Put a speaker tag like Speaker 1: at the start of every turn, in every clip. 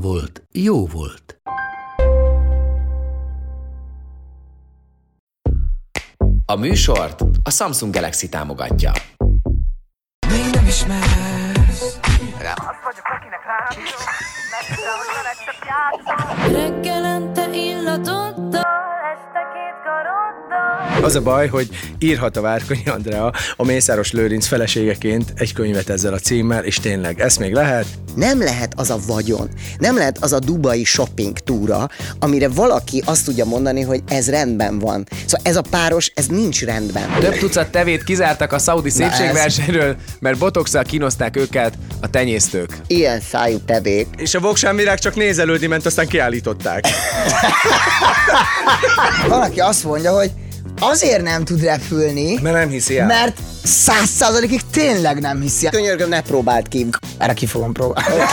Speaker 1: volt, jó volt.
Speaker 2: A műsort a Samsung Galaxy támogatja.
Speaker 3: Még nem ismersz
Speaker 4: Reggelente illatoddal, este két karoddal.
Speaker 5: Az a baj, hogy írhat a Várkonyi Andrea a Mészáros Lőrinc feleségeként egy könyvet ezzel a címmel, és tényleg, ezt még lehet?
Speaker 6: Nem lehet az a vagyon, nem lehet az a dubai shopping túra, amire valaki azt tudja mondani, hogy ez rendben van. Szóval ez a páros, ez nincs rendben.
Speaker 7: Több tucat tevét kizártak a szaudi szépségversenyről, mert botoxsal kínozták őket a tenyésztők.
Speaker 6: Ilyen szájú tevék.
Speaker 5: És a voksámvirág csak nézelődni ment, aztán kiállították.
Speaker 6: Valaki azt mondja, hogy azért nem tud repülni,
Speaker 5: Mert nem hiszi el.
Speaker 6: mert száz százalékig tényleg nem hiszi. Könyörgöm, ne próbáld ki. Erre ki fogom próbálni.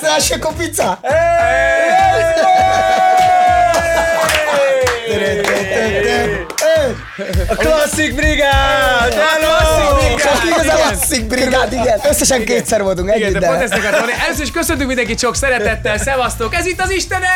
Speaker 6: Látsz első kopica?
Speaker 5: A klasszik brigád! Hello!
Speaker 6: Csak igaz a klasszik brigád, igen. Összesen kétszer voltunk együtt,
Speaker 7: de pont ezt akartam mondani. Először is köszöntünk mindenkit sok szeretettel, szevasztok! Ez itt az Istenes!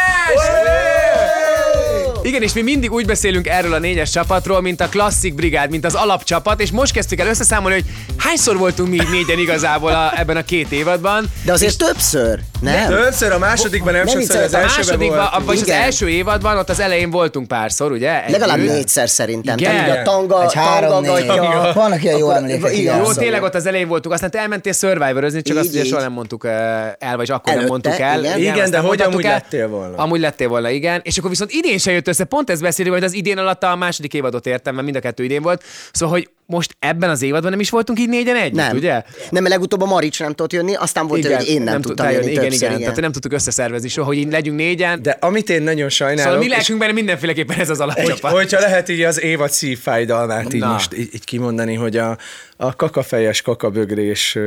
Speaker 7: Igen, és mi mindig úgy beszélünk erről a négyes csapatról, mint a klasszik brigád, mint az alapcsapat, és most kezdtük el összeszámolni, hogy hányszor voltunk mi így négyen igazából a, ebben a két évadban.
Speaker 6: De azért többször, nem?
Speaker 5: Többször, a másodikban nem
Speaker 6: Nem
Speaker 5: sokszor, az
Speaker 6: viccelek,
Speaker 7: A
Speaker 5: elsőben
Speaker 7: másodikban,
Speaker 5: volt.
Speaker 7: vagyis az első évadban, ott az elején voltunk párszor, ugye?
Speaker 6: Legalább
Speaker 7: Együtt.
Speaker 6: négyszer szerintem.
Speaker 7: Igen.
Speaker 6: Tehát a tanga,
Speaker 8: Egy három,
Speaker 6: tanga
Speaker 8: négy.
Speaker 6: gatya.
Speaker 8: Vannak ilyen jó emlékek,
Speaker 6: igen.
Speaker 7: Jó,
Speaker 6: szóval-
Speaker 7: tényleg ott az elején voltunk, aztán te elmentél survivor csak azt
Speaker 6: Így,
Speaker 7: ugye soha nem mondtuk eh, el, vagy akkor nem mondtuk el.
Speaker 6: igen.
Speaker 5: Igen,
Speaker 7: azt
Speaker 5: de
Speaker 7: nem
Speaker 5: hogy amúgy lettél volna.
Speaker 7: Amúgy lettél volna, igen. És akkor viszont idén se jött össze, pont ezt beszélünk, hogy az idén alatt a második évadot értem, mert mind a kettő idén volt. Szóval, hogy most ebben az évadban nem is voltunk így négyen együtt,
Speaker 6: Nem.
Speaker 7: ugye?
Speaker 6: Nem, mert legutóbb a Marics nem tudott jönni, aztán volt, igen, hogy én nem, tudtam
Speaker 7: tudtál
Speaker 6: jönni
Speaker 7: igen, igen, Tehát nem tudtuk összeszervezni soha, hogy így legyünk négyen.
Speaker 5: De amit én nagyon sajnálok,
Speaker 7: Szóval mi lelkünkben mindenféleképpen ez az
Speaker 5: hogy,
Speaker 7: alapcsapat.
Speaker 5: hogyha lehet így az évad szívfájdalmát így
Speaker 7: Na.
Speaker 5: most így, így kimondani, hogy a, a kakafejes, kakabögrés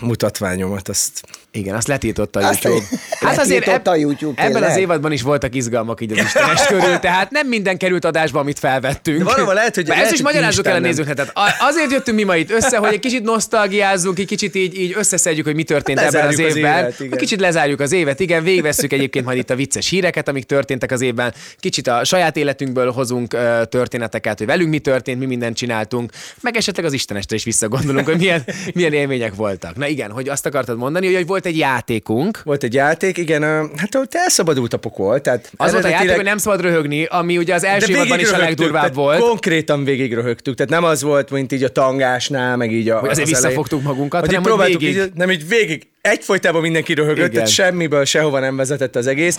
Speaker 5: mutatványomat, azt
Speaker 7: Igen, azt letiltotta a
Speaker 6: Azt
Speaker 7: YouTube. Hát azért
Speaker 6: letiltotta a YouTube,
Speaker 7: ebben az évadban is voltak izgalmak így az Istenes körül, tehát nem minden került adásba, amit felvettünk.
Speaker 5: De valahol lehet, hogy-
Speaker 7: ezt is magyarázzuk el a nézőknek. Tehát azért jöttünk mi ma itt össze, hogy egy kicsit nosztalgiázzunk, egy kicsit így, így összeszedjük, hogy mi történt ebben az
Speaker 5: Lezárjuk az
Speaker 7: évben.
Speaker 5: évet.
Speaker 7: Egy kicsit lezárjuk az évet, igen, végvesszük egyébként majd itt a vicces híreket, amik történtek az évben. Kicsit a saját életünkből hozunk történeteket, hogy velünk mi történt, mi mindent csináltunk, meg esetleg az Istenestre is visszagondolunk, hogy milyen, milyen élmények voltak. Na igen, hogy azt akartad mondani, hogy, hogy volt egy játékunk,
Speaker 5: volt egy játék, igen, hát ott elszabadult a pokol, tehát
Speaker 7: az volt a játék, hogy nem szabad röhögni, ami ugye az első évadban is a legdurvább volt.
Speaker 5: Konkrétan végig röhögtük, tehát nem az volt, mint így a tangásnál, meg így a
Speaker 7: Hogy azért
Speaker 5: az elején.
Speaker 7: visszafogtuk magunkat,
Speaker 5: hogy
Speaker 7: hanem hogy
Speaker 5: próbáltuk,
Speaker 7: végig.
Speaker 5: így, nem így végig, egyfolytában mindenki röhögött,
Speaker 7: Igen.
Speaker 5: tehát semmiből sehova nem vezetett az egész.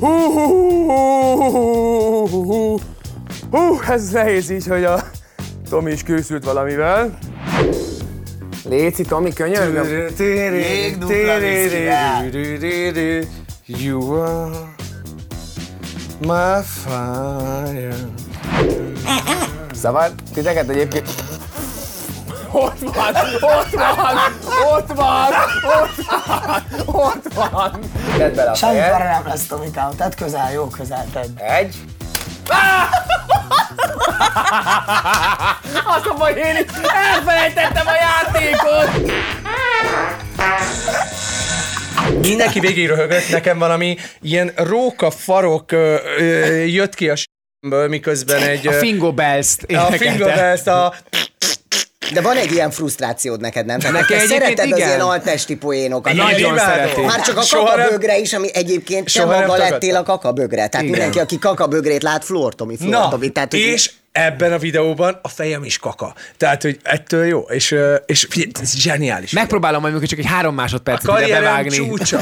Speaker 9: Hú, hú, hú, hú, hú, hú. Hú, ez nehéz így, hogy a Tomi is készült valamivel. Léci, Tomi, könyörgöm.
Speaker 5: You are my fire.
Speaker 9: Zavar titeket egyébként? Ott van, ott van, ott van, ott van, ott van. Tedd bele a
Speaker 8: Semmi
Speaker 9: fejed.
Speaker 8: nem lesz, Tomikám. Tedd közel, jó közel tedd.
Speaker 9: Egy. Azt a baj, én is elfelejtettem a játékot.
Speaker 5: Mindenki végig röhögött, nekem valami ilyen róka farok ö, ö, jött ki a s**ből, miközben egy...
Speaker 7: A Fingo Bells-t
Speaker 5: a fingo ezt a
Speaker 6: De van egy ilyen frusztrációd neked, nem? Tehát
Speaker 7: Neki
Speaker 6: te szereted az
Speaker 7: igen.
Speaker 6: ilyen altesti poénokat.
Speaker 7: Nagyon szereti.
Speaker 6: Már csak a kakabögre is, ami egyébként te
Speaker 5: Soha nem
Speaker 6: maga lettél a kakabögre. Tehát
Speaker 7: Igen.
Speaker 6: mindenki, aki kakabögrét lát, Flortomi,
Speaker 5: Na,
Speaker 6: Flortomi. Tehát, hogy-
Speaker 5: és ebben a videóban a fejem is kaka. Tehát, hogy ettől jó, és, és figyelj, ez zseniális.
Speaker 7: Megpróbálom majd amikor csak egy három másodpercet
Speaker 5: A
Speaker 7: ide bevágni.
Speaker 5: csúcsa.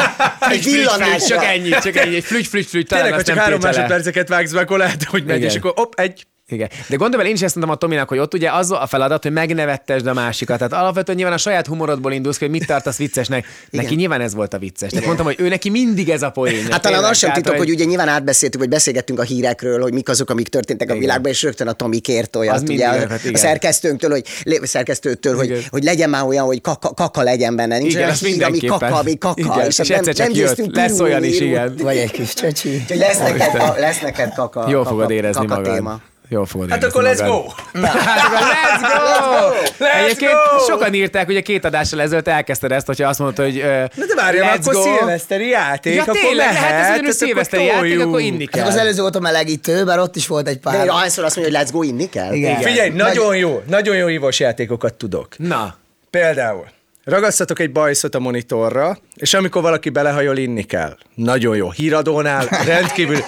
Speaker 6: egy villanásra.
Speaker 7: Csak ennyi, csak ennyi, egy flügy, flügy, flügy, talán
Speaker 5: Tényleg, ha csak három másodperceket vágsz be, akkor lehet, hogy megy, és akkor hopp, egy.
Speaker 7: Igen. De gondolj bele, én is ezt mondtam a Tominak, hogy ott ugye az a feladat, hogy megnevettesd a másikat. Tehát alapvetően nyilván a saját humorodból indulsz, ki, hogy mit tartasz viccesnek. Neki nyilván ez volt a vicces. Tehát mondtam, hogy ő neki mindig ez a poén.
Speaker 6: Hát talán az sem titok, hogy ugye nyilván átbeszéltük, vagy beszélgettünk a hírekről, hogy mik azok, amik történtek a
Speaker 7: Igen.
Speaker 6: világban, és rögtön a Tomi kért olyat,
Speaker 7: Az
Speaker 6: ugye,
Speaker 7: mindig
Speaker 6: a,
Speaker 7: hát
Speaker 6: a
Speaker 7: igen.
Speaker 6: szerkesztőnktől, hogy, szerkesztőtől,
Speaker 7: Igen.
Speaker 6: hogy, hogy legyen már olyan, hogy kaka, kaka legyen benne. Nincs
Speaker 7: Igen,
Speaker 6: olyan hír, ami kaka, ami kaka.
Speaker 7: Igen, és egyszer csak jött.
Speaker 6: győztünk
Speaker 7: Lesz
Speaker 6: pirulni,
Speaker 7: olyan is, igen.
Speaker 8: Vagy egy kis csöcsi.
Speaker 6: Lesz neked, ka- lesz neked kaka.
Speaker 7: Jól
Speaker 6: kaka,
Speaker 7: fogod érezni magad. Jól fogod
Speaker 5: Hát
Speaker 7: érezni
Speaker 5: akkor let's go!
Speaker 7: Hát akkor let's go!
Speaker 5: Let's
Speaker 7: Egyébként
Speaker 5: go!
Speaker 7: sokan írták, hogy a két adással ezelőtt elkezdted ezt, hogyha azt mondod, hogy uh,
Speaker 5: Na de várjál,
Speaker 7: let's
Speaker 5: akkor
Speaker 7: go.
Speaker 5: szilveszteri játék,
Speaker 7: Ja,
Speaker 5: akkor
Speaker 7: tényleg,
Speaker 5: mehet,
Speaker 7: lehet ez ugyanúgy szilveszteri
Speaker 5: akkor
Speaker 7: játék, akkor inni
Speaker 8: Hát az
Speaker 7: kell.
Speaker 8: előző volt a melegítő, bár ott is volt egy
Speaker 6: De
Speaker 8: pár.
Speaker 6: ahányszor azt mondja, hogy let's go, inni kell?
Speaker 8: Igen.
Speaker 5: Figyelj, nagyon jó, nagyon jó ívós játékokat tudok.
Speaker 7: Na,
Speaker 5: Például, ragasztatok egy bajszot a monitorra, és amikor valaki belehajol, inni kell. Nagyon jó. Híradónál rendkívül...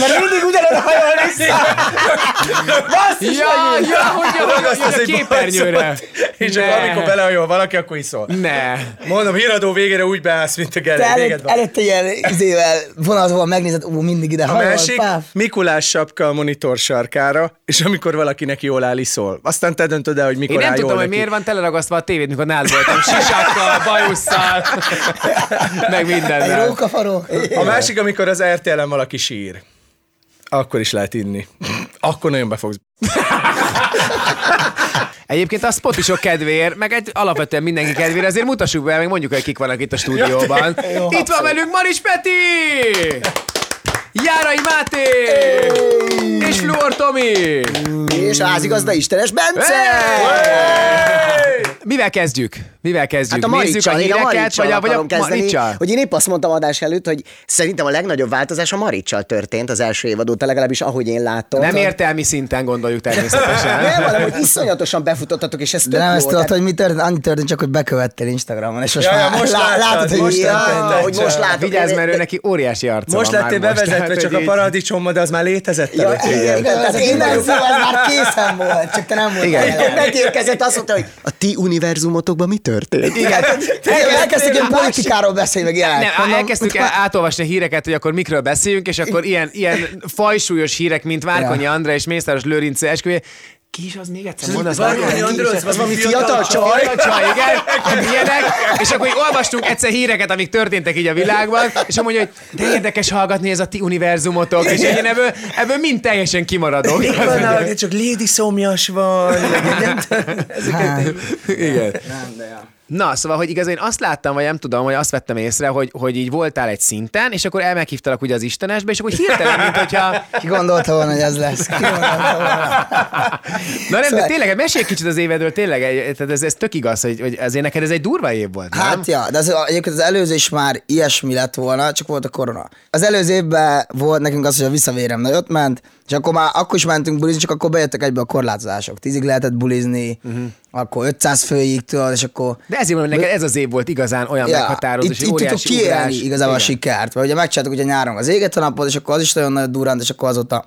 Speaker 8: Mert mindig ugyanarra hajol.
Speaker 5: Basszus,
Speaker 7: Ja, ja, hogy a- a
Speaker 5: egy
Speaker 7: képernyőre.
Speaker 5: És akkor amikor belehajol valaki, akkor iszol.
Speaker 7: ne.
Speaker 5: Mondom, híradó végére úgy beállsz, mint a
Speaker 8: Te
Speaker 5: gerej. Véged
Speaker 8: előtt,
Speaker 5: van.
Speaker 8: előtte ilyen izével vonalzóval megnézed, ú, mindig ide
Speaker 5: A
Speaker 8: hajol,
Speaker 5: másik,
Speaker 8: páf.
Speaker 5: Mikulás sapka a monitor sarkára, és amikor valakinek jól áll, iszol. Aztán te döntöd el, hogy mikor
Speaker 7: Én nem
Speaker 5: áll
Speaker 7: tudtam,
Speaker 5: jól
Speaker 7: hogy miért van teleragasztva a tévét, mikor nálad voltam. Sisakkal, bajusszal, meg
Speaker 8: Egy
Speaker 7: mindennel.
Speaker 8: rókafaró.
Speaker 5: A másik, amikor az RTL-en valaki sír. Akkor is lehet inni. Akkor nagyon be fogsz.
Speaker 7: Egyébként a spotisok kedvéért, meg egy alapvetően mindenki kedvére, azért mutassuk be, meg mondjuk, hogy kik vannak itt a stúdióban. Itt van velünk Maris Peti! Járai Máté! És Fluor Tomi!
Speaker 6: És házigazda Istenes Bence!
Speaker 7: Mivel kezdjük? Mivel kezdjük?
Speaker 6: Hát a
Speaker 7: Nézzük a
Speaker 6: a
Speaker 7: híreket,
Speaker 6: Maricsal
Speaker 7: vagy a, vagy a
Speaker 6: kezdeni,
Speaker 7: Maricsal?
Speaker 6: hogy én épp azt mondtam adás előtt, hogy szerintem a legnagyobb változás a Maricsal történt az első évad óta, legalábbis ahogy én látom.
Speaker 7: Nem értelmi szinten gondoljuk természetesen.
Speaker 6: Nem, hanem, hogy iszonyatosan befutottatok, és ez
Speaker 8: De nem ezt tudod, hogy mi történt? Annyi történt, csak hogy bekövettél Instagramon, és most
Speaker 5: Ja,
Speaker 8: már
Speaker 5: most
Speaker 8: lá-
Speaker 5: láttad,
Speaker 8: látod, hogy
Speaker 5: most
Speaker 8: történt.
Speaker 6: hogy most látom.
Speaker 7: Vigyázz, mert ő neki óriási arca
Speaker 5: Most lettél
Speaker 7: már
Speaker 5: bevezetve,
Speaker 7: tehát,
Speaker 5: csak a paradicsomod, de az már létezett
Speaker 6: Ja,
Speaker 5: előtt.
Speaker 6: igen, igen,
Speaker 8: én nem
Speaker 6: én
Speaker 8: szóval ez már készen volt, csak te nem voltál.
Speaker 6: Igen,
Speaker 8: jelen.
Speaker 6: megérkezett, azt mondta, hogy a ti univerzumotokban mi történt?
Speaker 8: Igen, el- elkezdtük ilyen politikáról beszélni, meg ilyenek.
Speaker 7: Nem, elkezdtük átolvasni a híreket, hogy akkor mikről beszéljünk, és akkor ilyen, ilyen fajsúlyos hírek, mint Várkonyi. Andra és Mészáros Lőrinc esküvője. Ki is az még egyszer mondasz?
Speaker 5: Várkonyi Andra, az valami
Speaker 6: fiatal csaj.
Speaker 7: Fiatal csaj, igen, hát ilyenek, és akkor így olvastunk egyszer híreket, amik történtek így a világban, és mondja, hogy de érdekes hallgatni ez a ti univerzumotok, és én ebből, ebből mind teljesen kimaradok.
Speaker 5: Itt van, ahogy csak Lady Szomjas van, nem tudom, ezeket.
Speaker 7: Igen. Na, szóval, hogy igaz, én azt láttam, vagy nem tudom, hogy azt vettem észre, hogy, hogy így voltál egy szinten, és akkor elmeghívtalak ugye az Istenesbe, és akkor hirtelen, mint hogyha...
Speaker 8: Ki gondolta volna, hogy ez lesz? Ki volna?
Speaker 7: Na nem, de
Speaker 8: Szóval-
Speaker 7: tényleg, mesélj egy kicsit az évedről, tényleg, tehát ez, ez tök igaz, hogy, hogy azért neked ez egy durva év volt, nem?
Speaker 8: Hát ja, de az, egyébként az előző is már ilyesmi lett volna, csak volt a korona. Az előző évben volt nekünk az, hogy a visszavérem nagyot ment, és akkor már akkor is mentünk bulizni, csak akkor bejöttek egybe a korlátozások. Tízig lehetett bulizni, uh-huh. akkor 500 főig, tudod, és akkor...
Speaker 7: De ezért mondom, neked ez az év volt igazán olyan ja, meghatározó,
Speaker 8: itt,
Speaker 7: és
Speaker 8: itt tudtuk kiélni igazából a
Speaker 7: Igen.
Speaker 8: sikert, mert ugye megcsináltuk ugye nyáron az éget a napot, és akkor az is nagyon nagy durrant, és akkor azóta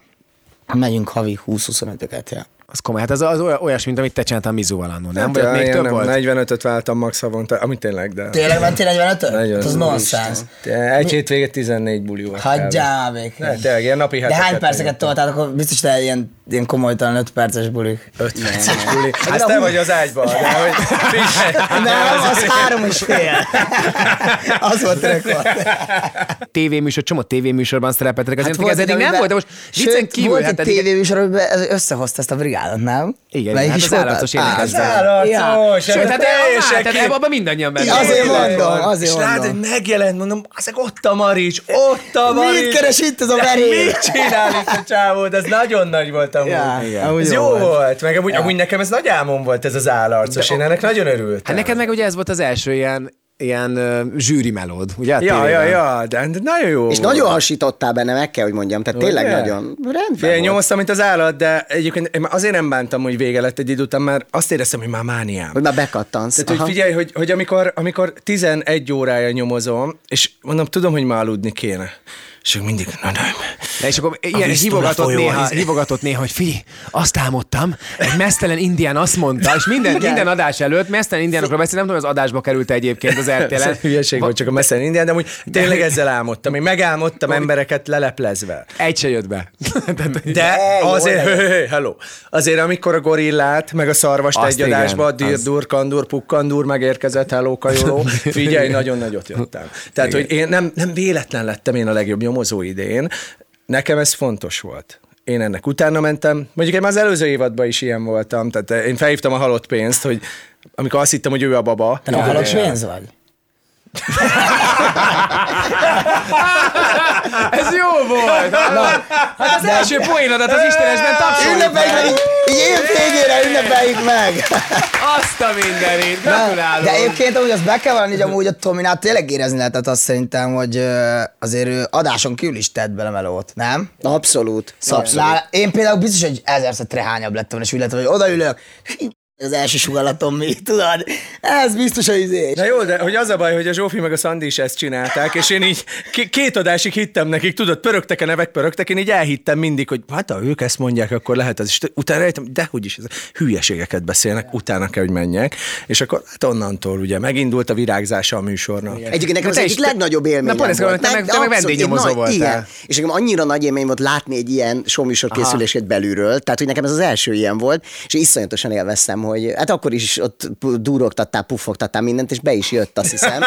Speaker 8: megyünk havi 20-25-öket, ja.
Speaker 7: Az komoly, hát az, az oly- olyas, mint amit te csináltál Mizuval annól, nem?
Speaker 5: Nem,
Speaker 7: Vagy még több
Speaker 5: nem,
Speaker 7: volt?
Speaker 5: 45-öt váltam max havonta, amit tényleg, de...
Speaker 8: Tényleg mentél 45-öt?
Speaker 5: 45
Speaker 8: Az nonsens.
Speaker 5: Egy hétvége 14 buli volt.
Speaker 8: Hagyjál még.
Speaker 5: Ne, tényleg, ilyen napi
Speaker 8: De hány perceket toltál, akkor biztos te ilyen, ilyen komolytalan 5 perces bulik.
Speaker 5: 5 perces buli. Hát te vagy az ágyban, de hogy.
Speaker 8: Nem, az három és fél. Az volt rekord.
Speaker 7: tévéműsor, csomó tévéműsorban szerepeltek, azért hát ez eddig nem volt, de most viccen kívül,
Speaker 8: volt
Speaker 7: hát
Speaker 8: egy tévéműsor, amiben összehozta ezt a brigádot, nem?
Speaker 7: Igen,
Speaker 8: Melyik
Speaker 7: hát
Speaker 8: is
Speaker 7: az
Speaker 8: volt
Speaker 7: állatos
Speaker 8: Á,
Speaker 7: énekesben.
Speaker 8: az
Speaker 5: Állatos,
Speaker 8: Ja.
Speaker 7: Sőt, hát
Speaker 5: teljesen
Speaker 7: tehát
Speaker 5: ki-
Speaker 7: ebben abban mindannyian benne.
Speaker 8: Azért mondom, azért
Speaker 5: És látod,
Speaker 8: mondom.
Speaker 5: hogy megjelent, mondom, azek ott a Marics, ott a Marics.
Speaker 8: Mit keres itt ez a
Speaker 5: De
Speaker 8: verély?
Speaker 5: Mit csinál itt a csávó? De ez nagyon nagy volt amúgy.
Speaker 8: Ja,
Speaker 5: Igen.
Speaker 8: amúgy
Speaker 5: Ez
Speaker 8: jó
Speaker 5: jó
Speaker 8: volt.
Speaker 5: volt. Meg amúgy, amúgy nekem ez nagy álmom volt ez az állarcos. Én ennek nagyon örültem.
Speaker 7: Hát neked meg ugye ez volt az első ilyen ilyen ö, zsűri melód, ugye?
Speaker 5: Ja, ja,
Speaker 7: tévében?
Speaker 5: ja, de de nagyon jó
Speaker 6: És
Speaker 5: volt.
Speaker 6: nagyon hasítottál benne, meg kell, hogy mondjam. Tehát tényleg
Speaker 5: Ugye?
Speaker 6: nagyon rendben volt.
Speaker 5: nyomoztam, mint az állat, de egyébként én azért nem bántam, hogy vége lett egy idő után, mert azt éreztem, hogy már mániám.
Speaker 6: Hogy már bekattansz.
Speaker 5: Tehát, hogy figyelj, hogy, hogy amikor, amikor 11 órája nyomozom, és mondom, tudom, hogy már aludni kéne. És mindig, na nem.
Speaker 7: De és akkor ilyen hívogatott néha,
Speaker 5: izé.
Speaker 7: hívogatott néha, hogy figyelj, azt álmodtam, egy mesztelen indián azt mondta, és minden, minden adás előtt mesztelen indiánokról beszél, nem tudom, az adásba került egyébként az RTL-en.
Speaker 5: hülyeség volt csak a Messzen Indián, de úgy tényleg ezzel álmodtam. Én megálmodtam embereket leleplezve.
Speaker 7: Egy se jött be.
Speaker 5: De azért, hö, hö, hello, azért amikor a gorillát, meg a szarvast
Speaker 7: Azt
Speaker 5: egy adásba,
Speaker 7: az-
Speaker 5: dirdur, kandur, pukkandur megérkezett, hello, kajoló, figyelj, nagyon nagyot jöttem. Tehát, hogy én nem, nem véletlen lettem én a legjobb nyomozó idén, nekem ez fontos volt. Én ennek utána mentem, mondjuk én már az előző évadban is ilyen voltam, tehát én felhívtam a halott pénzt, hogy amikor azt hittem, hogy ő a baba.
Speaker 8: Te nem halott pénz vagy?
Speaker 7: Ez jó volt! Hát az első poénodat az Istenesben tapsoljuk
Speaker 8: Ünnepeljük meg,
Speaker 7: meg!
Speaker 8: így, év végére ünnepeljük meg.
Speaker 7: Azt a mindenit!
Speaker 8: De,
Speaker 7: Gratulálok!
Speaker 8: de egyébként amúgy azt be kell vallani, hogy amúgy a Tominát tényleg érezni lehetett azt szerintem, hogy azért ő adáson kívül is tett bele melót, nem?
Speaker 6: Abszolút.
Speaker 8: Szóval
Speaker 6: Abszolút.
Speaker 8: lá- én például biztos, hogy ezerszer trehányabb lettem, és úgy lettem, hogy odaülök, az első sugalatom mi, tudod? Ez biztos a izé.
Speaker 5: Na jó, de hogy az a baj, hogy a Zsófi meg a Szandi is ezt csinálták, és én így két adásig hittem nekik, tudod, pörögtek a nevek, pörögtek, én így elhittem mindig, hogy hát ha ők ezt mondják, akkor lehet az is. Utána rájöttem, de hogy is, ez hülyeségeket beszélnek, utána kell, hogy menjek. És akkor hát onnantól ugye megindult a virágzása a műsornak.
Speaker 6: Egyébként nekem az egyik
Speaker 7: te-
Speaker 6: legnagyobb élmény
Speaker 7: Na,
Speaker 6: volt.
Speaker 7: gondolom, te meg- te meg vendégnyomozó voltál.
Speaker 6: Igen, és nekem annyira nagy élmény volt látni egy ilyen showműsor készülését belülről, tehát hogy nekem ez az első ilyen volt, és iszonyatosan élveztem, hogy hát akkor is ott durogtattál, puffogtattál mindent, és be is jött, azt hiszem.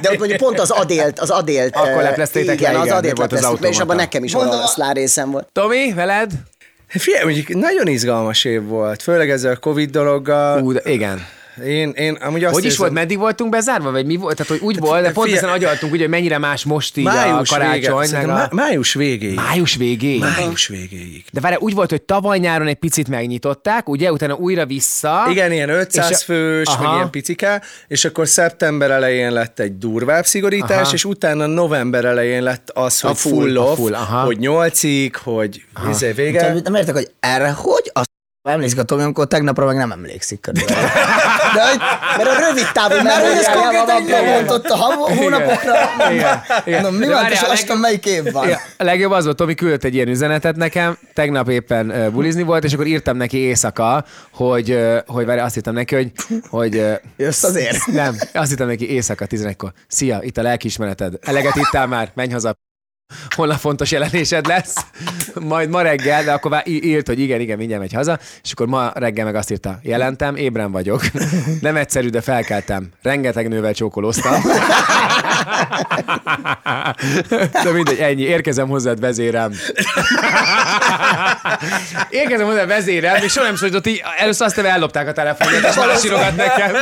Speaker 6: De ott mondjuk pont az adélt, az adélt.
Speaker 7: Akkor lepleztétek
Speaker 6: igen,
Speaker 7: le,
Speaker 6: az
Speaker 7: igen,
Speaker 6: adélt
Speaker 7: mi volt az
Speaker 6: le, és abban
Speaker 7: automata?
Speaker 6: nekem is
Speaker 8: Mondom,
Speaker 6: olyan szlár részem volt.
Speaker 7: Tomi, veled?
Speaker 5: Figyelj, mondjuk nagyon izgalmas év volt, főleg ezzel a Covid dologgal.
Speaker 7: Ú, de igen.
Speaker 5: Én, én amúgy azt
Speaker 7: Hogy is
Speaker 5: érzem-
Speaker 7: volt, meddig voltunk bezárva, vagy mi volt? Tehát, hogy úgy volt, de pont ezen agyaltunk, ugye, hogy mennyire más most így
Speaker 5: május
Speaker 7: a karácsony.
Speaker 5: vége,
Speaker 7: a...
Speaker 5: má- május végéig.
Speaker 7: Május végéig.
Speaker 5: Május végéig.
Speaker 7: De várj, úgy volt, hogy tavaly nyáron egy picit megnyitották, ugye, utána újra vissza.
Speaker 5: Igen, ilyen 500
Speaker 7: És a-
Speaker 5: fős,
Speaker 7: Aha.
Speaker 5: meg ilyen picike, és akkor szeptember elején lett egy durvább szigorítás,
Speaker 7: Aha.
Speaker 5: és utána november elején lett az, hogy
Speaker 6: full,
Speaker 5: full,
Speaker 7: a
Speaker 5: off,
Speaker 7: full, aha.
Speaker 5: hogy nyolcig, hogy izé vége.
Speaker 8: Nem értek, hogy erre hogy? Azt emlékszik a Tomi, amikor tegnapra meg nem emlékszik körülbelül. De hogy,
Speaker 6: Mert a rövid távú
Speaker 8: konkrétan
Speaker 6: van
Speaker 8: mondott a hó- hónapokra.
Speaker 7: Igen, igen.
Speaker 8: Mondom, mi van, és azt melyik év van.
Speaker 7: Ja, a legjobb az volt, Tomi küldött egy ilyen üzenetet nekem, tegnap éppen bulizni volt, és akkor írtam neki éjszaka, hogy, hogy várj, azt hittem neki, hogy, hogy
Speaker 8: Jössz azért?
Speaker 7: nem, azt hittem neki éjszaka 11-kor. Szia, itt a lelkiismereted. Eleget ittál már, menj haza. Holnap fontos jelenésed lesz, majd ma reggel, de akkor már írt, hogy igen, igen, mindjárt megy haza, és akkor ma reggel meg azt írta, jelentem, ébren vagyok. Nem egyszerű, de felkeltem. Rengeteg nővel csókolóztam. De mindegy, ennyi. Érkezem hozzád, vezérem. Érkezem hozzád, vezérem, és soha nem szólított így, először azt ellopták a telefonját, és már sírogat nekem.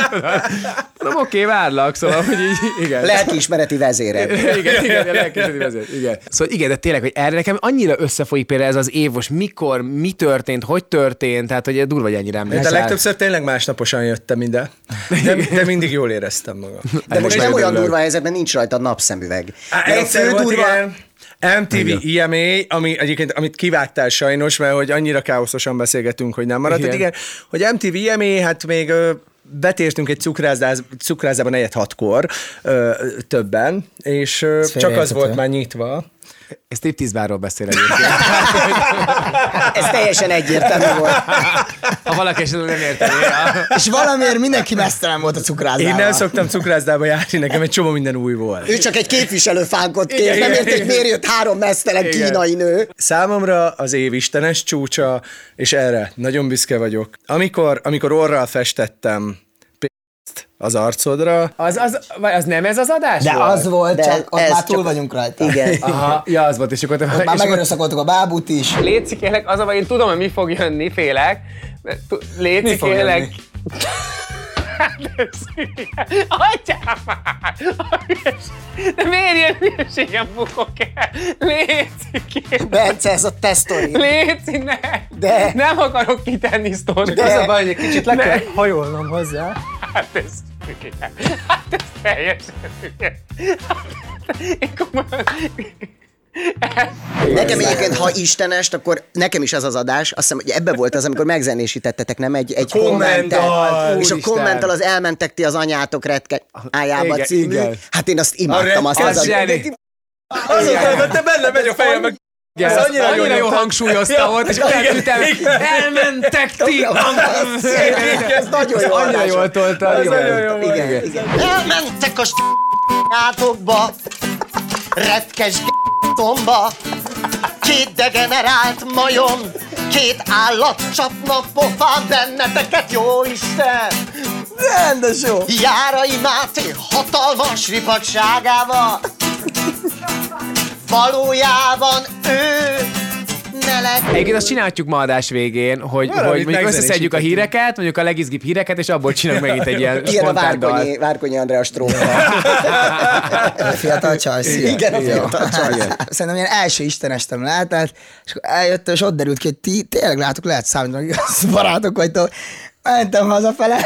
Speaker 7: Mondom, oké, várlak, szóval, hogy így, igen.
Speaker 6: Lelkiismereti vezére.
Speaker 7: igen, igen, a lelkismeti vezér, igen. Szóval igen, de tényleg, hogy erre nekem annyira összefolyik például ez az év, most mikor, mi történt, hogy történt, tehát hogy durva, hogy ennyire
Speaker 5: De
Speaker 7: emlékszel.
Speaker 5: legtöbbször tényleg másnaposan jöttem ide. De, de mindig jól éreztem magam.
Speaker 6: De most nem olyan durva helyzet, mert nincs rajta napszemüveg.
Speaker 5: Á,
Speaker 6: De a
Speaker 5: Egyszer volt,
Speaker 6: durva-
Speaker 5: igen. MTV IMA, ami egyébként, amit kivágtál sajnos, mert hogy annyira káoszosan beszélgetünk, hogy nem maradt.
Speaker 7: Igen.
Speaker 5: Igen. igen, hogy MTV IMA, hát még betértünk egy cukrászdáz, cukrászdába negyed hatkor ö, többen, és ö, csak az volt már nyitva.
Speaker 7: Ez striptease bárról beszél egyébként.
Speaker 6: Ez teljesen egyértelmű volt.
Speaker 7: Ha valaki esetleg nem érteni. Ja.
Speaker 8: És valamiért mindenki mesztelen volt a cukrászával.
Speaker 5: Én nem szoktam cukrászdába járni, nekem egy csomó minden új volt.
Speaker 6: Ő csak egy képviselőfánkot kér,
Speaker 5: Igen,
Speaker 6: nem érték, miért jött három mesztelen
Speaker 5: Igen.
Speaker 6: kínai nő.
Speaker 5: Számomra az év istenes csúcsa, és erre nagyon büszke vagyok. Amikor, amikor orral festettem az arcodra,
Speaker 7: Az, az, vagy az nem ez az adás
Speaker 8: De
Speaker 7: volt?
Speaker 8: az volt,
Speaker 6: De
Speaker 8: csak ott
Speaker 6: ez
Speaker 8: már túl
Speaker 6: csak-
Speaker 8: vagyunk rajta.
Speaker 6: Igen.
Speaker 7: Aha, ja, az volt, és akkor te...
Speaker 8: Ott már megerőszakoltuk a bábút is.
Speaker 9: Léci kérlek, az a baj, én tudom, hogy mi fog jönni, félek. Léci
Speaker 8: fog
Speaker 9: kérlek.
Speaker 8: jönni?
Speaker 9: Adjál már! De miért ilyen hülyeségen bukok el? Léci kérlek.
Speaker 6: Bence, ez a te sztori.
Speaker 9: Léci, ne!
Speaker 6: De.
Speaker 9: Nem akarok kitenni sztorit.
Speaker 6: De. Az a baj,
Speaker 9: hogy egy kicsit le
Speaker 8: kell hajolnom hozzá.
Speaker 9: Hát ez
Speaker 7: Hát ez teljesen. Én komolyan...
Speaker 6: Nekem egyébként, ha istenest, akkor nekem is ez az adás, azt hiszem, hogy ebbe volt az, amikor megzenésítettetek, nem egy, egy kommentet, és a kommenttal az elmentek ti az anyátok retke ájába
Speaker 7: Igen,
Speaker 6: című.
Speaker 7: igen.
Speaker 6: Hát én azt imádtam, azt
Speaker 7: Az
Speaker 6: az
Speaker 7: zseni.
Speaker 5: Azóta, hogy te benne megy a fejem, meg
Speaker 7: Igen,
Speaker 5: Ez
Speaker 7: ezt
Speaker 5: annyira
Speaker 7: annyira,
Speaker 5: nyomta.
Speaker 7: hangsúlyozta
Speaker 5: Ja,
Speaker 7: volt, és
Speaker 5: igen.
Speaker 7: elmentek ti!
Speaker 6: Ez nagyon jó
Speaker 7: Annyira jól tolta.
Speaker 5: Ez nagyon jó.
Speaker 6: Igen, igen. Elmentek a átokba, retkes tomba, két degenerált majom, két állat csapnak pofán benneteket, jó Isten!
Speaker 8: Rendes jó.
Speaker 6: Járai Máté hatalmas ripatságával, valójában ő.
Speaker 7: Egyébként azt csinálhatjuk ma adás végén, hogy, hogy mondjuk összeszedjük a híreket, mondjuk a legizgibb híreket, és abból csinálunk megint egy ilyen
Speaker 6: Ilyen a. Várkonyi, Várkonyi András trófa.
Speaker 8: Fiatal csaj, szia.
Speaker 6: Igen, a fiatal csaj.
Speaker 8: Szerintem ilyen első istenestem lehetett, és akkor eljöttem, és ott derült ki, hogy ti tényleg látok, lehet számítani, hogy barátok vagytok. Mentem hazafele,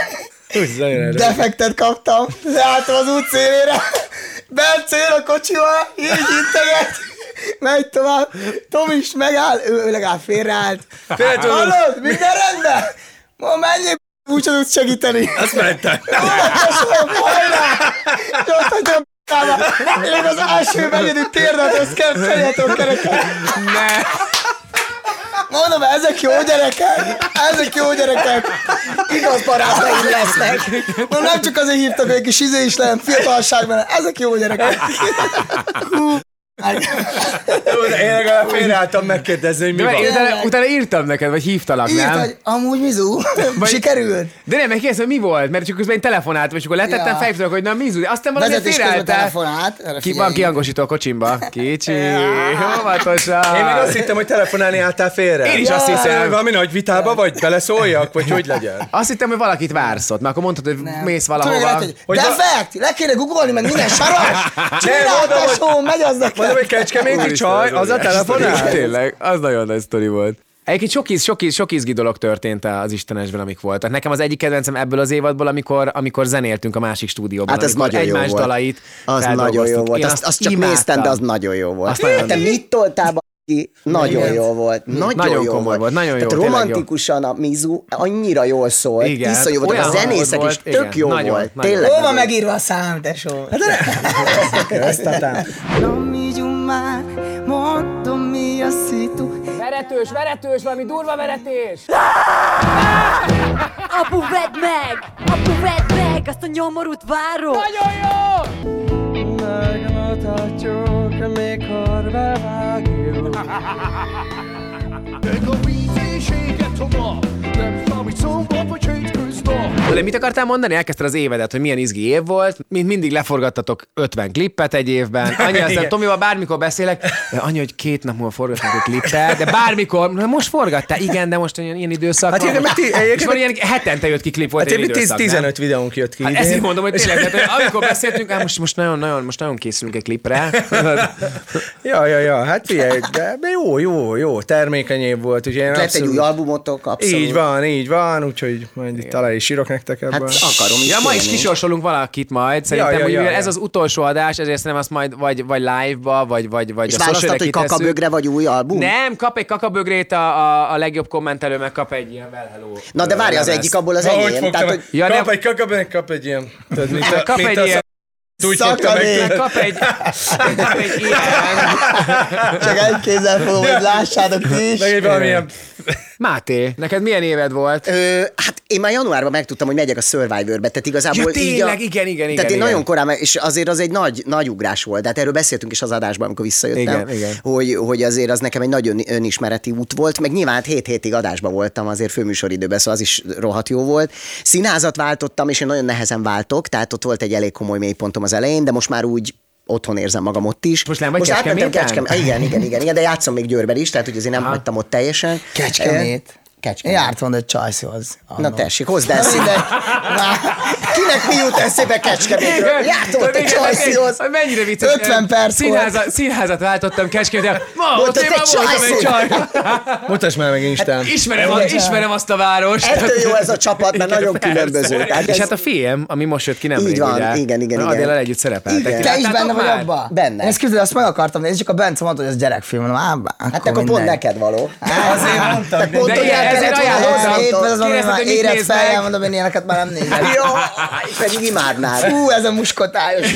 Speaker 8: defektet kaptam, leálltam az út szélére, Bencél a kocsival, így integet, megy tovább, Tom is megáll, ő, legalább félreállt.
Speaker 5: Félre tudod.
Speaker 8: Hallod, minden rendben? Ma menjél, úgy tudsz segíteni.
Speaker 5: Azt mentem.
Speaker 8: Köszönöm, hajrá! Ott hagyom Én az első megyedik térdet, ezt kell feljátok kereket.
Speaker 7: Ne!
Speaker 8: Mondom, ezek jó gyerekek, ezek jó gyerekek. Igaz barátaim lesznek. No, nem csak azért hívtak, hogy egy kis izé is legyen fiatalságban, ezek jó gyerekek.
Speaker 5: De Én legalább félreálltam megkérdezni, hogy mi
Speaker 7: De
Speaker 5: van.
Speaker 7: mert utána, utána írtam neked, vagy hívtalak,
Speaker 8: Írt,
Speaker 7: nem?
Speaker 8: hogy amúgy mizu, sikerült.
Speaker 7: De nem, megkérdeztem, mi volt, mert csak közben én telefonáltam, és akkor letettem,
Speaker 8: Ja.
Speaker 7: ja. felhívtalak, hogy na mizu, aztán valami félreálltál.
Speaker 8: telefonált.
Speaker 7: Ki van kihangosító a kocsimba? Kicsi, óvatosan.
Speaker 5: Én még azt hittem, hogy telefonálni álltál félre.
Speaker 7: Én is azt hiszem.
Speaker 5: Valami nagy vitába vagy? Beleszóljak? Vagy hogy legyen?
Speaker 7: Azt hittem, hogy valakit vársz ott, mert akkor mondtad, hogy
Speaker 8: Nem.
Speaker 7: mész
Speaker 8: Tudod,
Speaker 7: valahova.
Speaker 8: lehet, hogy
Speaker 5: Hogy
Speaker 8: defekt, le kéne googolni, meg minden saras. Csinálta,
Speaker 5: hogy-
Speaker 8: megy az neked.
Speaker 5: Mondom, hogy kecskeméti csaj, az a telefonál?
Speaker 7: Tényleg, az nagyon nagy sztori volt. Egyébként sok, íz, sok, íz, sok izgi dolog történt az Istenesben, amik voltak. Nekem az egyik kedvencem ebből az évadból, amikor, amikor zenéltünk a másik stúdióban.
Speaker 6: Hát ez nagyon jó
Speaker 7: egymás
Speaker 6: volt.
Speaker 7: dalait
Speaker 6: Az nagyon jó volt.
Speaker 7: Én
Speaker 6: Azt, azt csak néztem, de az nagyon jó volt.
Speaker 7: Azt nagyon-
Speaker 6: Te mit toltál ki? Nagyon
Speaker 8: Igen.
Speaker 6: jó volt. Nagyon,
Speaker 7: Nagyon
Speaker 6: jó
Speaker 7: komoly volt, nagyon jó,
Speaker 6: Tehát
Speaker 7: jó.
Speaker 6: romantikusan a Mizu annyira jól szólt.
Speaker 7: Igen,
Speaker 6: Iszonyú volt, a zenészek
Speaker 7: hangod
Speaker 6: is
Speaker 7: volt,
Speaker 6: tök
Speaker 7: igen,
Speaker 6: jó
Speaker 7: nagyon,
Speaker 6: volt.
Speaker 7: nagyon.
Speaker 6: Tényleg.
Speaker 8: Hol van
Speaker 6: nagyon.
Speaker 8: megírva a szám, tesó?
Speaker 5: Ezt adtál.
Speaker 4: már, mondom mi a szitu
Speaker 7: Veretős, veretős, valami durva veretés!
Speaker 4: Apu, vedd meg! Apu, vedd meg! Azt a nyomorút várom!
Speaker 7: Nagyon jó!
Speaker 3: Megmutatjuk, mikor bevágjuk.
Speaker 7: De mit akartál mondani? Elkezdted az évedet, hogy milyen izgi év volt. Mint mindig leforgattatok 50 klippet egy évben. Annyi aztán. Tomival bármikor beszélek, de annyi, hogy két nap múlva forgatunk egy klippet, de bármikor, na most forgattál, igen, de most olyan ilyen időszak
Speaker 5: Hát
Speaker 7: van.
Speaker 5: igen, mert ti-
Speaker 7: és van ilyen hetente jött ki klip, volt
Speaker 5: Hát
Speaker 7: egy időszak, nem?
Speaker 5: 15 videónk jött ki
Speaker 7: Hát ezért mondom, hogy tényleg, hogy amikor beszéltünk, hát most, most, nagyon, nagyon, most nagyon készülünk egy klipre.
Speaker 5: Ja, ja, ja, hát figyelj, de de jó, jó, jó, termékeny év volt, ugye
Speaker 6: Lett egy
Speaker 5: abszolút...
Speaker 6: új albumotok, abszolút.
Speaker 5: Így van, így van, úgyhogy majd itt talán is sírok nektek ebben.
Speaker 6: Hát akarom is
Speaker 7: Ja, ma is kisorsolunk valakit majd. Szerintem,
Speaker 5: Ja, ja, ja,
Speaker 7: mivel
Speaker 5: ja.
Speaker 7: ez az utolsó adás, ezért szerintem azt majd vagy, vagy live-ba, vagy, vagy, vagy
Speaker 6: És
Speaker 7: a socialre
Speaker 6: hogy kakabögre vagy új album?
Speaker 7: Nem, kap egy kakabögrét a, a, a legjobb kommentelő, meg kap egy ilyen well hello.
Speaker 6: Na de várj, az egyik abból az enyém. Tehát,
Speaker 5: hogy
Speaker 7: Ja,
Speaker 5: kap egy kakabön, kap egy ilyen. Tehát, mint a,
Speaker 7: Kap
Speaker 5: mint
Speaker 7: egy ilyen-
Speaker 5: Úgy.
Speaker 8: Szakadék.
Speaker 7: Kap egy, kap egy ilyen.
Speaker 8: Csak egy kézzel fogom, hogy lássátok ti is.
Speaker 5: Meg egy valamilyen...
Speaker 7: Máté, neked milyen éved volt?
Speaker 6: Ö, hát én már januárban megtudtam, hogy megyek a Survivor-be, tehát igazából
Speaker 7: Ja,
Speaker 6: így a...
Speaker 7: tényleg, igen, igen, igen,
Speaker 6: Tehát én
Speaker 7: igen.
Speaker 6: nagyon korán, és azért az egy nagy, nagy ugrás volt, de hát erről beszéltünk is az adásban, amikor visszajöttem,
Speaker 7: Igen, igen.
Speaker 6: Hogy, hogy azért az nekem egy nagyon önismereti út volt, meg nyilván hát hét hétig adásban voltam azért főműsoridőben, szóval az is rohadt jó volt. Színházat váltottam, és én nagyon nehezen váltok, tehát ott volt egy elég komoly mélypontom az elején, de most már úgy otthon érzem magam ott is.
Speaker 7: Most nem vagy
Speaker 6: most
Speaker 7: Kecskeméten?
Speaker 6: Kecskemét. Igen, igen, igen, igen, de játszom még Győrben is, tehát hogy azért nem hagytam ott teljesen.
Speaker 8: Kecskemét.
Speaker 6: Kecske.
Speaker 8: Én jártam egy csajszhoz.
Speaker 6: Na tessék, hozd el.
Speaker 8: Már
Speaker 6: Kinek mi jut eszébe Kecskemétről? Jártam ott egy
Speaker 7: igen, Mennyire vicces.
Speaker 8: 50 perc
Speaker 7: színházat, színházat váltottam Kecskeméten. Ma,
Speaker 6: Volt
Speaker 7: ott én voltam egy
Speaker 6: csajszín.
Speaker 7: csaj.
Speaker 5: Mutasd már meg Instán.
Speaker 7: Ismerem, a, ismerem azt a várost.
Speaker 6: Ettől jó ez a csapat, mert nagyon különböző. Tehát
Speaker 7: És hát a film, ami most jött ki nem
Speaker 6: Így van, igen, igen, igen.
Speaker 7: Adél együtt szerepeltek.
Speaker 8: Te is benne vagy abba?
Speaker 6: Benne.
Speaker 8: Ezt képzeld, azt meg akartam nézni, csak a Bence mondta, hogy ez gyerekfilm.
Speaker 6: Hát akkor pont neked való.
Speaker 8: Azért mondtam.
Speaker 6: Te pont
Speaker 7: De ezért mit
Speaker 8: érett fejjel, mondom, én ilyeneket már nem nézek.
Speaker 6: Jó, pedig imádnád.
Speaker 8: Fú, ez a muskotályos.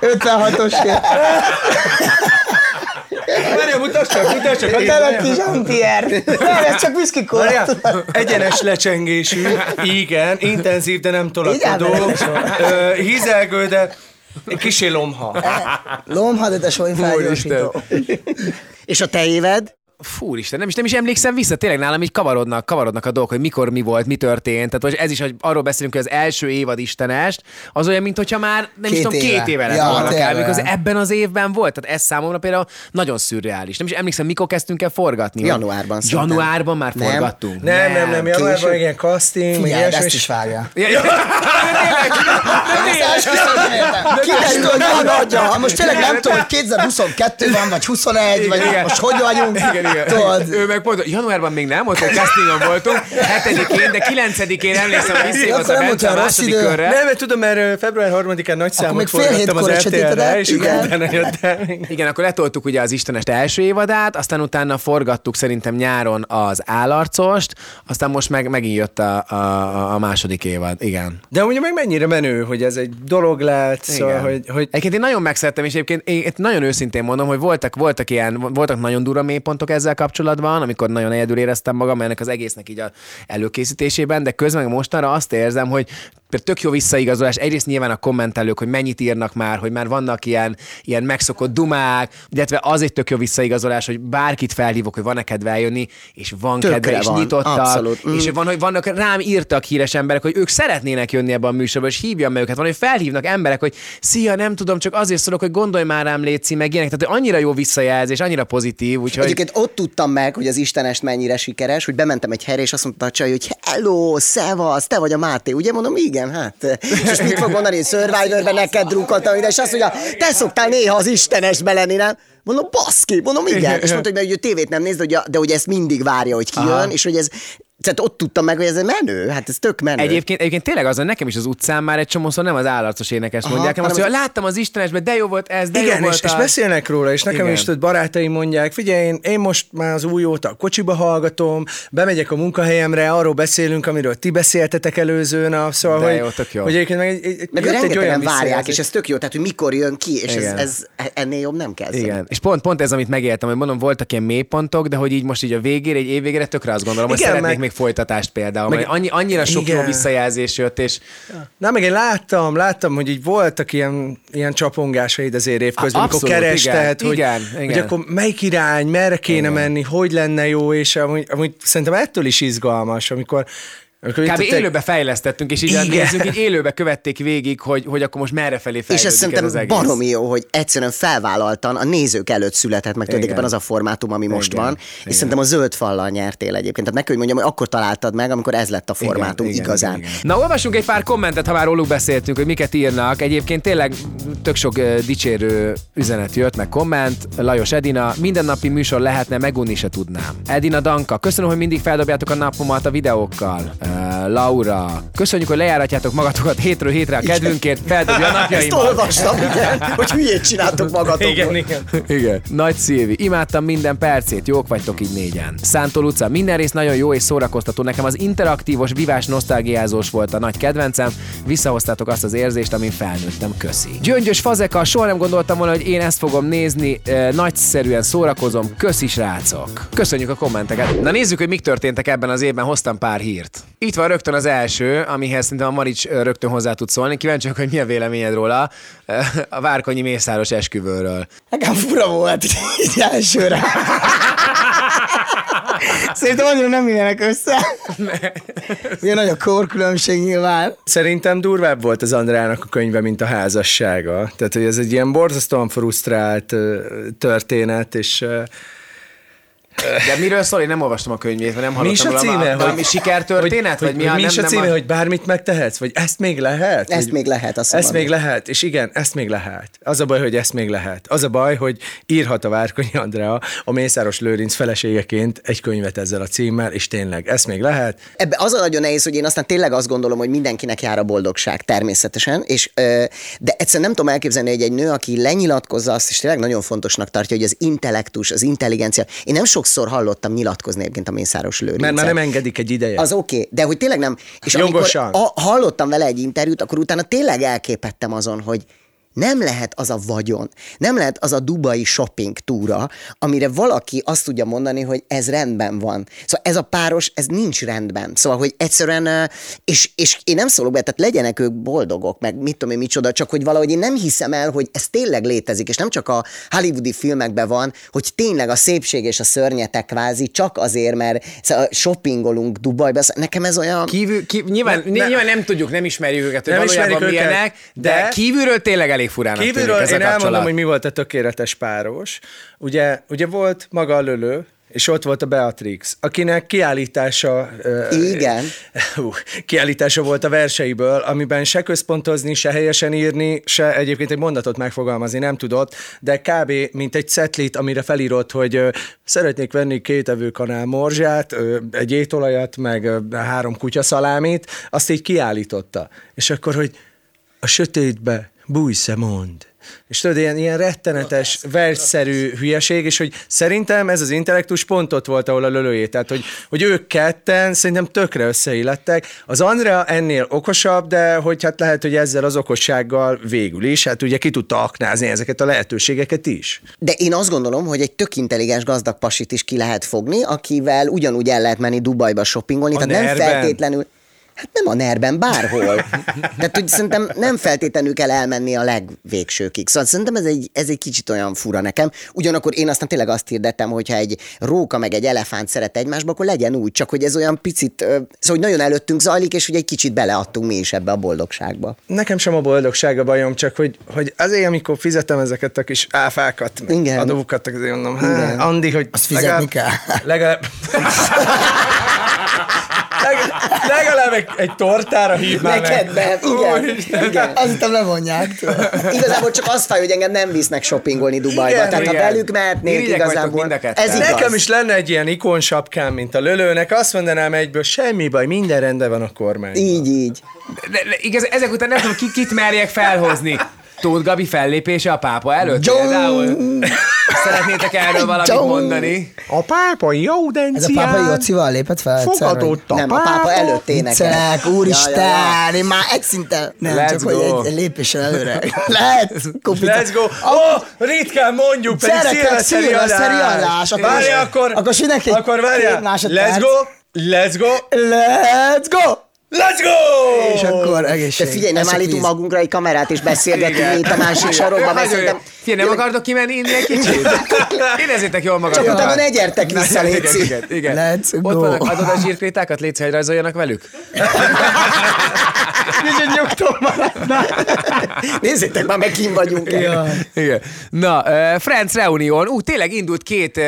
Speaker 8: 56-os jön.
Speaker 5: Várja, mutasd csak, mutasd csak.
Speaker 8: A kis Jean-Pierre. Nem, ez csak whisky
Speaker 5: Várjál,
Speaker 8: kóla.
Speaker 5: egyenes lecsengésű, igen, intenzív, de nem tolakodó, hízelgő, de kisé lomha.
Speaker 8: Lomha, de te soly felgyorsító.
Speaker 6: És a te éved?
Speaker 7: Fú, Isten, nem is, nem is emlékszem vissza, tényleg nálam így kavarodnak, kavarodnak a dolgok, hogy mikor mi volt, mi történt. Tehát most ez is, hogy arról beszélünk, hogy az első évad Istenest, az olyan, mint hogyha már nem
Speaker 8: Két
Speaker 7: is tudom,
Speaker 8: éve.
Speaker 7: két éve lett
Speaker 8: Ja,
Speaker 7: volna. Mikor az ebben az évben volt. Tehát ez számomra például nagyon szürreális. Nem is emlékszem, mikor kezdtünk el forgatni.
Speaker 6: Januárban szerintem.
Speaker 7: Januárban már
Speaker 6: Nem.
Speaker 7: forgattunk.
Speaker 5: Nem, nem, nem, januárban
Speaker 6: később.
Speaker 5: igen, casting,
Speaker 8: Figyelj, ezt
Speaker 5: és
Speaker 8: is vágja.
Speaker 7: Ja, ja.
Speaker 8: Kiderült, hogy van adja. Most tényleg nem tudom, hogy 2022 van, vagy 21, vagy most hogy vagyunk.
Speaker 7: Igen, igen.
Speaker 8: Tudod,
Speaker 7: Ő meg pont, januárban még nem volt, hogy castingon voltunk, hetedikén, de kilencedikén emlékszem, hogy visszajött
Speaker 8: Akkor
Speaker 7: a Bence a második
Speaker 8: idő.
Speaker 7: körre.
Speaker 5: Nem, mert tudom, mert február 3-án nagy számot forgattam az RTL-re, és akkor
Speaker 8: igen.
Speaker 5: utána jöttem.
Speaker 7: Igen, akkor letoltuk ugye az Istenest első évadát, aztán utána forgattuk szerintem nyáron az állarcost, aztán most meg megint jött a, a, a- második évad. Igen.
Speaker 5: De ugye meg mennyire menő, hogy ez egy dolog lett, szóval, hogy, hogy
Speaker 7: Egyébként én nagyon megszerettem, és egyébként én én nagyon őszintén mondom, hogy voltak, voltak ilyen, voltak nagyon durva mélypontok ezzel kapcsolatban, amikor nagyon egyedül éreztem magam ennek az egésznek így a előkészítésében, de közben mostanra azt érzem, hogy például tök jó visszaigazolás. Egyrészt nyilván a kommentelők, hogy mennyit írnak már, hogy már vannak ilyen, ilyen megszokott dumák, illetve az egy tök jó visszaigazolás, hogy bárkit felhívok, hogy van-e kedve eljönni, és van
Speaker 6: Tökre
Speaker 7: kedve, és
Speaker 6: van,
Speaker 7: nyitottak,
Speaker 6: abszolút. Mm.
Speaker 7: és van, hogy vannak, rám írtak híres emberek, hogy ők szeretnének jönni ebbe a műsorba, és hívjam meg őket. Van, hogy felhívnak emberek, hogy szia, nem tudom, csak azért szólok, hogy gondolj már rám, Léci, meg ilyenek. Tehát annyira jó visszajelzés, annyira pozitív, úgyhogy...
Speaker 6: Egyébként ott tudtam meg, hogy az Istenest mennyire sikeres, hogy bementem egy helyre, és azt mondta a csaj, hogy hello, szevasz, te vagy a Máté, ugye? Mondom, igen, hát. És most mit fog mondani, hogy Survivor-ben neked drukkoltam ide, és azt mondja, te szoktál néha az Istenestbe lenni, nem? Mondom, baszki, mondom, igen. És mondta, hogy mert ugye tévét nem néz, de, ugye, de hogy ezt mindig várja, hogy kijön,
Speaker 7: Aha.
Speaker 6: és hogy ez, tehát ott tudtam meg, hogy ez menő, hát ez tök menő.
Speaker 7: Egyébként, egyébként tényleg az, hogy nekem is az utcán már egy csomószor nem az állarcos énekes
Speaker 6: Aha,
Speaker 7: mondják, hanem azt, hogy láttam az Istenesbe, de jó volt ez, de jó
Speaker 5: Igen,
Speaker 7: volt
Speaker 5: és, és
Speaker 7: az.
Speaker 5: beszélnek róla, és nekem
Speaker 7: Igen.
Speaker 5: is tudod, barátaim mondják, figyelj, én, én most már az új óta a kocsiba hallgatom, bemegyek a munkahelyemre, arról beszélünk, amiről ti beszéltetek előző nap, szóval,
Speaker 7: De
Speaker 5: hogy,
Speaker 7: jó, tök jó.
Speaker 5: hogy egyébként meg egy, egy,
Speaker 6: meg
Speaker 5: jött egy olyan
Speaker 6: várják, és ez tök jó, tehát hogy mikor jön ki, és ez,
Speaker 7: Igen.
Speaker 6: ez, ennél jobb nem kell.
Speaker 7: Igen, és pont, pont ez, amit megéltem, hogy mondom, voltak ilyen mélypontok, de hogy így most így a végére, egy év végére tökre azt gondolom, hogy szeretnék még folytatást például,
Speaker 5: meg-
Speaker 7: annyi, annyira sok jó
Speaker 5: Igen.
Speaker 7: visszajelzés jött, és
Speaker 5: Na, meg én láttam, láttam, hogy így voltak ilyen, ilyen csapongásaid azért évközben, amikor kerested,
Speaker 7: igen,
Speaker 5: hogy,
Speaker 7: igen,
Speaker 5: hogy
Speaker 7: igen.
Speaker 5: akkor melyik irány, merre kéne
Speaker 7: Igen.
Speaker 5: menni, hogy lenne jó, és amúgy, amúgy szerintem ettől is izgalmas, amikor,
Speaker 7: kb.
Speaker 5: te-
Speaker 7: élőbe fejlesztettünk, és így
Speaker 5: Igen.
Speaker 7: nézzünk, így élőbe követték végig, hogy, hogy akkor most merre felé
Speaker 6: És
Speaker 7: fejlődik
Speaker 6: ez szerintem
Speaker 7: ez
Speaker 6: baromi jó, hogy egyszerűen felvállaltan a nézők előtt született meg tulajdonképpen az a formátum, ami most
Speaker 7: Igen.
Speaker 6: van, és
Speaker 7: Igen.
Speaker 6: szerintem a zöld fallal nyertél egyébként. Tehát meg kell, hogy mondjam, hogy akkor találtad meg, amikor ez lett a formátum
Speaker 7: Igen,
Speaker 6: igazán.
Speaker 7: igen, igen. Na, olvasunk egy pár kommentet, ha már róluk beszéltünk, hogy miket írnak. Egyébként tényleg tök sok dicsérő üzenet jött, meg komment. Lajos Edina, mindennapi műsor lehetne, megunni se tudnám. Edina Danka, köszönöm, hogy mindig feldobjátok a napomat a videókkal. Uh, Laura, köszönjük, hogy lejáratjátok magatokat hétről hétre a kedvünkért, feldobja a
Speaker 6: Ezt
Speaker 7: napjaimat.
Speaker 6: olvastam, igen, hogy hülyét csináltok magatokból.
Speaker 5: Igen, igen.
Speaker 7: Igen. Nagy Szilvi, imádtam minden percét, jók vagytok így négyen. Szántó Luca, minden rész nagyon jó és szórakoztató. Nekem az interaktívos, vivás, nosztalgiázós volt a nagy kedvencem. Visszahoztátok azt az érzést, amin felnőttem. Köszi. Gyöngyös Fazeka, soha nem gondoltam volna, hogy én ezt fogom nézni. E, nagyszerűen szórakozom. Köszi, srácok. Köszönjük a kommenteket. Na nézzük, hogy mik történtek ebben az évben. Hoztam pár hírt. Itt van rögtön az első, amihez szerintem a Marics rögtön hozzá tud szólni. Kíváncsi vagyok, hogy mi a véleményed róla. A Várkonyi Mészáros esküvőről.
Speaker 8: Nekem fura volt így elsőre. Szerintem annyira nem illenek össze. Ugye nagy a korkülönbség nyilván.
Speaker 5: Szerintem durvább volt az Andrának a könyve, mint a házassága. Tehát, hogy ez egy ilyen borzasztóan frusztrált történet, és
Speaker 7: De miről szól? Én nem olvastam a könyvét, vagy nem
Speaker 5: Mi is a
Speaker 7: hallottam
Speaker 5: címe?
Speaker 7: róla. Valami sikertörténet?
Speaker 5: Hogy,
Speaker 7: Vagy mi
Speaker 5: hogy,
Speaker 7: a
Speaker 5: mi
Speaker 7: nem,
Speaker 5: is a
Speaker 7: nem
Speaker 5: címe,
Speaker 7: a...
Speaker 5: hogy bármit megtehetsz? Vagy ezt még lehet?
Speaker 6: Ezt
Speaker 5: Hogy-
Speaker 6: még lehet, azt
Speaker 5: Ezt még lehet, és igen, ezt még lehet. Az a baj, hogy ezt még lehet. Az a baj, hogy írhat a Várkonyi Andrea a Mészáros Lőrinc feleségeként egy könyvet ezzel a címmel, és tényleg, ezt még lehet.
Speaker 6: Ebbe az a nagyon nehéz, hogy én aztán tényleg azt gondolom, hogy mindenkinek jár a boldogság természetesen, és, ö, de egyszerűen nem tudom elképzelni, hogy egy nő, aki lenyilatkozza azt, és tényleg nagyon fontosnak tartja, hogy az intellektus, az intelligencia. Én nem sokszor hallottam nyilatkozni egyébként a Mészáros Lőrincet.
Speaker 5: Mert már nem engedik egy ideje.
Speaker 6: Az oké, okay, de hogy tényleg nem. És
Speaker 5: Jogosan.
Speaker 6: amikor a, hallottam vele egy interjút, akkor utána tényleg elképettem azon, hogy nem lehet az a vagyon, nem lehet az a dubai shopping túra, amire valaki azt tudja mondani, hogy ez rendben van. Szóval ez a páros, ez nincs rendben. Szóval, hogy egyszerűen, és, és én nem szólok be, tehát legyenek ők boldogok, meg mit tudom én micsoda, csak hogy valahogy én nem hiszem el, hogy ez tényleg létezik, és nem csak a hollywoodi filmekben van, hogy tényleg a szépség és a szörnyetek kvázi csak azért, mert szóval shoppingolunk Dubajba, Szóval nekem ez olyan...
Speaker 7: Kívül, kívül, nyilván,
Speaker 5: Ne-
Speaker 7: nyilván nem tudjuk, nem ismerjük őket, hogy
Speaker 5: Nem
Speaker 7: valójában
Speaker 5: ismerjük őket,
Speaker 7: milyenek, de,
Speaker 5: de-
Speaker 7: kívülről tényleg elég furának
Speaker 5: Kívülről
Speaker 7: tűnik ez a
Speaker 5: én elmondom,
Speaker 7: kapcsolat.
Speaker 5: hogy mi volt a tökéletes páros. Ugye, ugye volt maga a lölő, és ott volt a Beatrix, akinek kiállítása,
Speaker 6: Igen.
Speaker 5: Hú, kiállítása volt a verseiből, amiben se központozni, se helyesen írni, se egyébként egy mondatot megfogalmazni nem tudott, de kb. mint egy cetlit, amire felírott, hogy ö, szeretnék venni két evőkanál morzsát, ö, egy étolajat, meg ö, három kutyaszalámit, azt így kiállította. És akkor, hogy a sötétbe bújsz mond. És tudod, ilyen, ilyen rettenetes, versszerű hülyeség, és hogy szerintem ez az intellektus pont ott volt, ahol a lölőjé. Tehát, hogy, hogy ők ketten szerintem tökre összeillettek. Az Andrea ennél okosabb, de hogy hát lehet, hogy ezzel az okossággal végül is, hát ugye ki tudta aknázni ezeket a lehetőségeket is.
Speaker 6: De én azt gondolom, hogy egy tök intelligens gazdag pasit is ki lehet fogni, akivel ugyanúgy el lehet menni Dubajba shoppingolni,
Speaker 5: A
Speaker 6: tehát nem
Speaker 5: nerben?
Speaker 6: feltétlenül... Hát nem a nerben, bárhol. Tehát, hogy szerintem nem feltétlenül kell elmenni a legvégsőkig. Szóval szerintem ez egy, ez egy kicsit olyan fura nekem. Ugyanakkor én aztán tényleg azt hirdettem, hogyha egy róka meg egy elefánt szeret egymásba, akkor legyen úgy, csak hogy ez olyan picit, szóval hogy nagyon előttünk zajlik, és hogy egy kicsit beleadtunk mi is ebbe a boldogságba.
Speaker 5: Nekem sem a boldogság a bajom, csak hogy, hogy azért, amikor fizetem ezeket a kis áfákat,
Speaker 6: Igen.
Speaker 5: adókat, azért mondom, hát, Andi, hogy
Speaker 8: Azt fizetni kell.
Speaker 5: legalább, legalább, egy, egy tortára hívnál
Speaker 6: Neked
Speaker 5: meg.
Speaker 6: nem, igen. igen.
Speaker 8: Azt hittem levonják.
Speaker 6: Igazából csak azt fáj, hogy engem nem visznek shoppingolni Dubajba.
Speaker 5: Igen,
Speaker 6: Tehát ha
Speaker 7: igen.
Speaker 6: velük mehetnék, igazából ez igaz.
Speaker 5: Nekem is lenne egy ilyen ikonsapkám, mint a lölőnek, azt mondanám egyből, semmi baj, minden rendben van a kormány.
Speaker 6: Így, így.
Speaker 7: De, de, igaz, ezek után nem tudom, ki, kit merjek felhozni. Tóth Gabi fellépése a pápa előtt
Speaker 8: Joe!
Speaker 7: például. Szeretnétek erről valamit!
Speaker 5: A
Speaker 7: mondani?
Speaker 5: pápa
Speaker 8: Ez a pápai Jocival lépett fel egyszer?
Speaker 5: fogadott a
Speaker 6: Nem, a pápa előtt énekel.
Speaker 8: Viccelek, úristen,
Speaker 6: Ja, ja, ja.
Speaker 8: én már egy szinten, nem,
Speaker 7: Let's
Speaker 8: csak
Speaker 7: go.
Speaker 8: hogy egy, egy lépéssel előre. Lehet, kupica.
Speaker 5: Let's go! Ó, oh, ritkán mondjuk, pedig szilveszteri adás.
Speaker 8: adás, akkor
Speaker 5: akkor,
Speaker 8: akkor
Speaker 5: akkor várjál, let's go, let's go,
Speaker 8: Let's go!
Speaker 5: Let's go!
Speaker 8: És akkor
Speaker 6: De
Speaker 8: egészség.
Speaker 6: figyelj, nem
Speaker 8: Ez csak
Speaker 6: állítunk
Speaker 8: víz.
Speaker 6: magunkra egy kamerát, és beszélgetünk itt a másik sarokban, mert szerintem...
Speaker 7: Figyelj, nem akartok kimenni inni egy kicsit? Érezzétek jól
Speaker 6: Csak
Speaker 7: magatokat.
Speaker 6: utána ne gyertek vissza,
Speaker 7: igen,
Speaker 6: Léci.
Speaker 7: igen, igen.
Speaker 8: Let's
Speaker 7: Ott
Speaker 8: go.
Speaker 7: vannak, adod a zsírkrétákat, légy hogy rajzoljanak velük?
Speaker 8: Kicsit nyugtom maradna.
Speaker 6: Nézzétek már, meg kim vagyunk.
Speaker 8: Ja.
Speaker 7: Igen. Na, uh, Friends Reunion. Ú, tényleg indult két uh,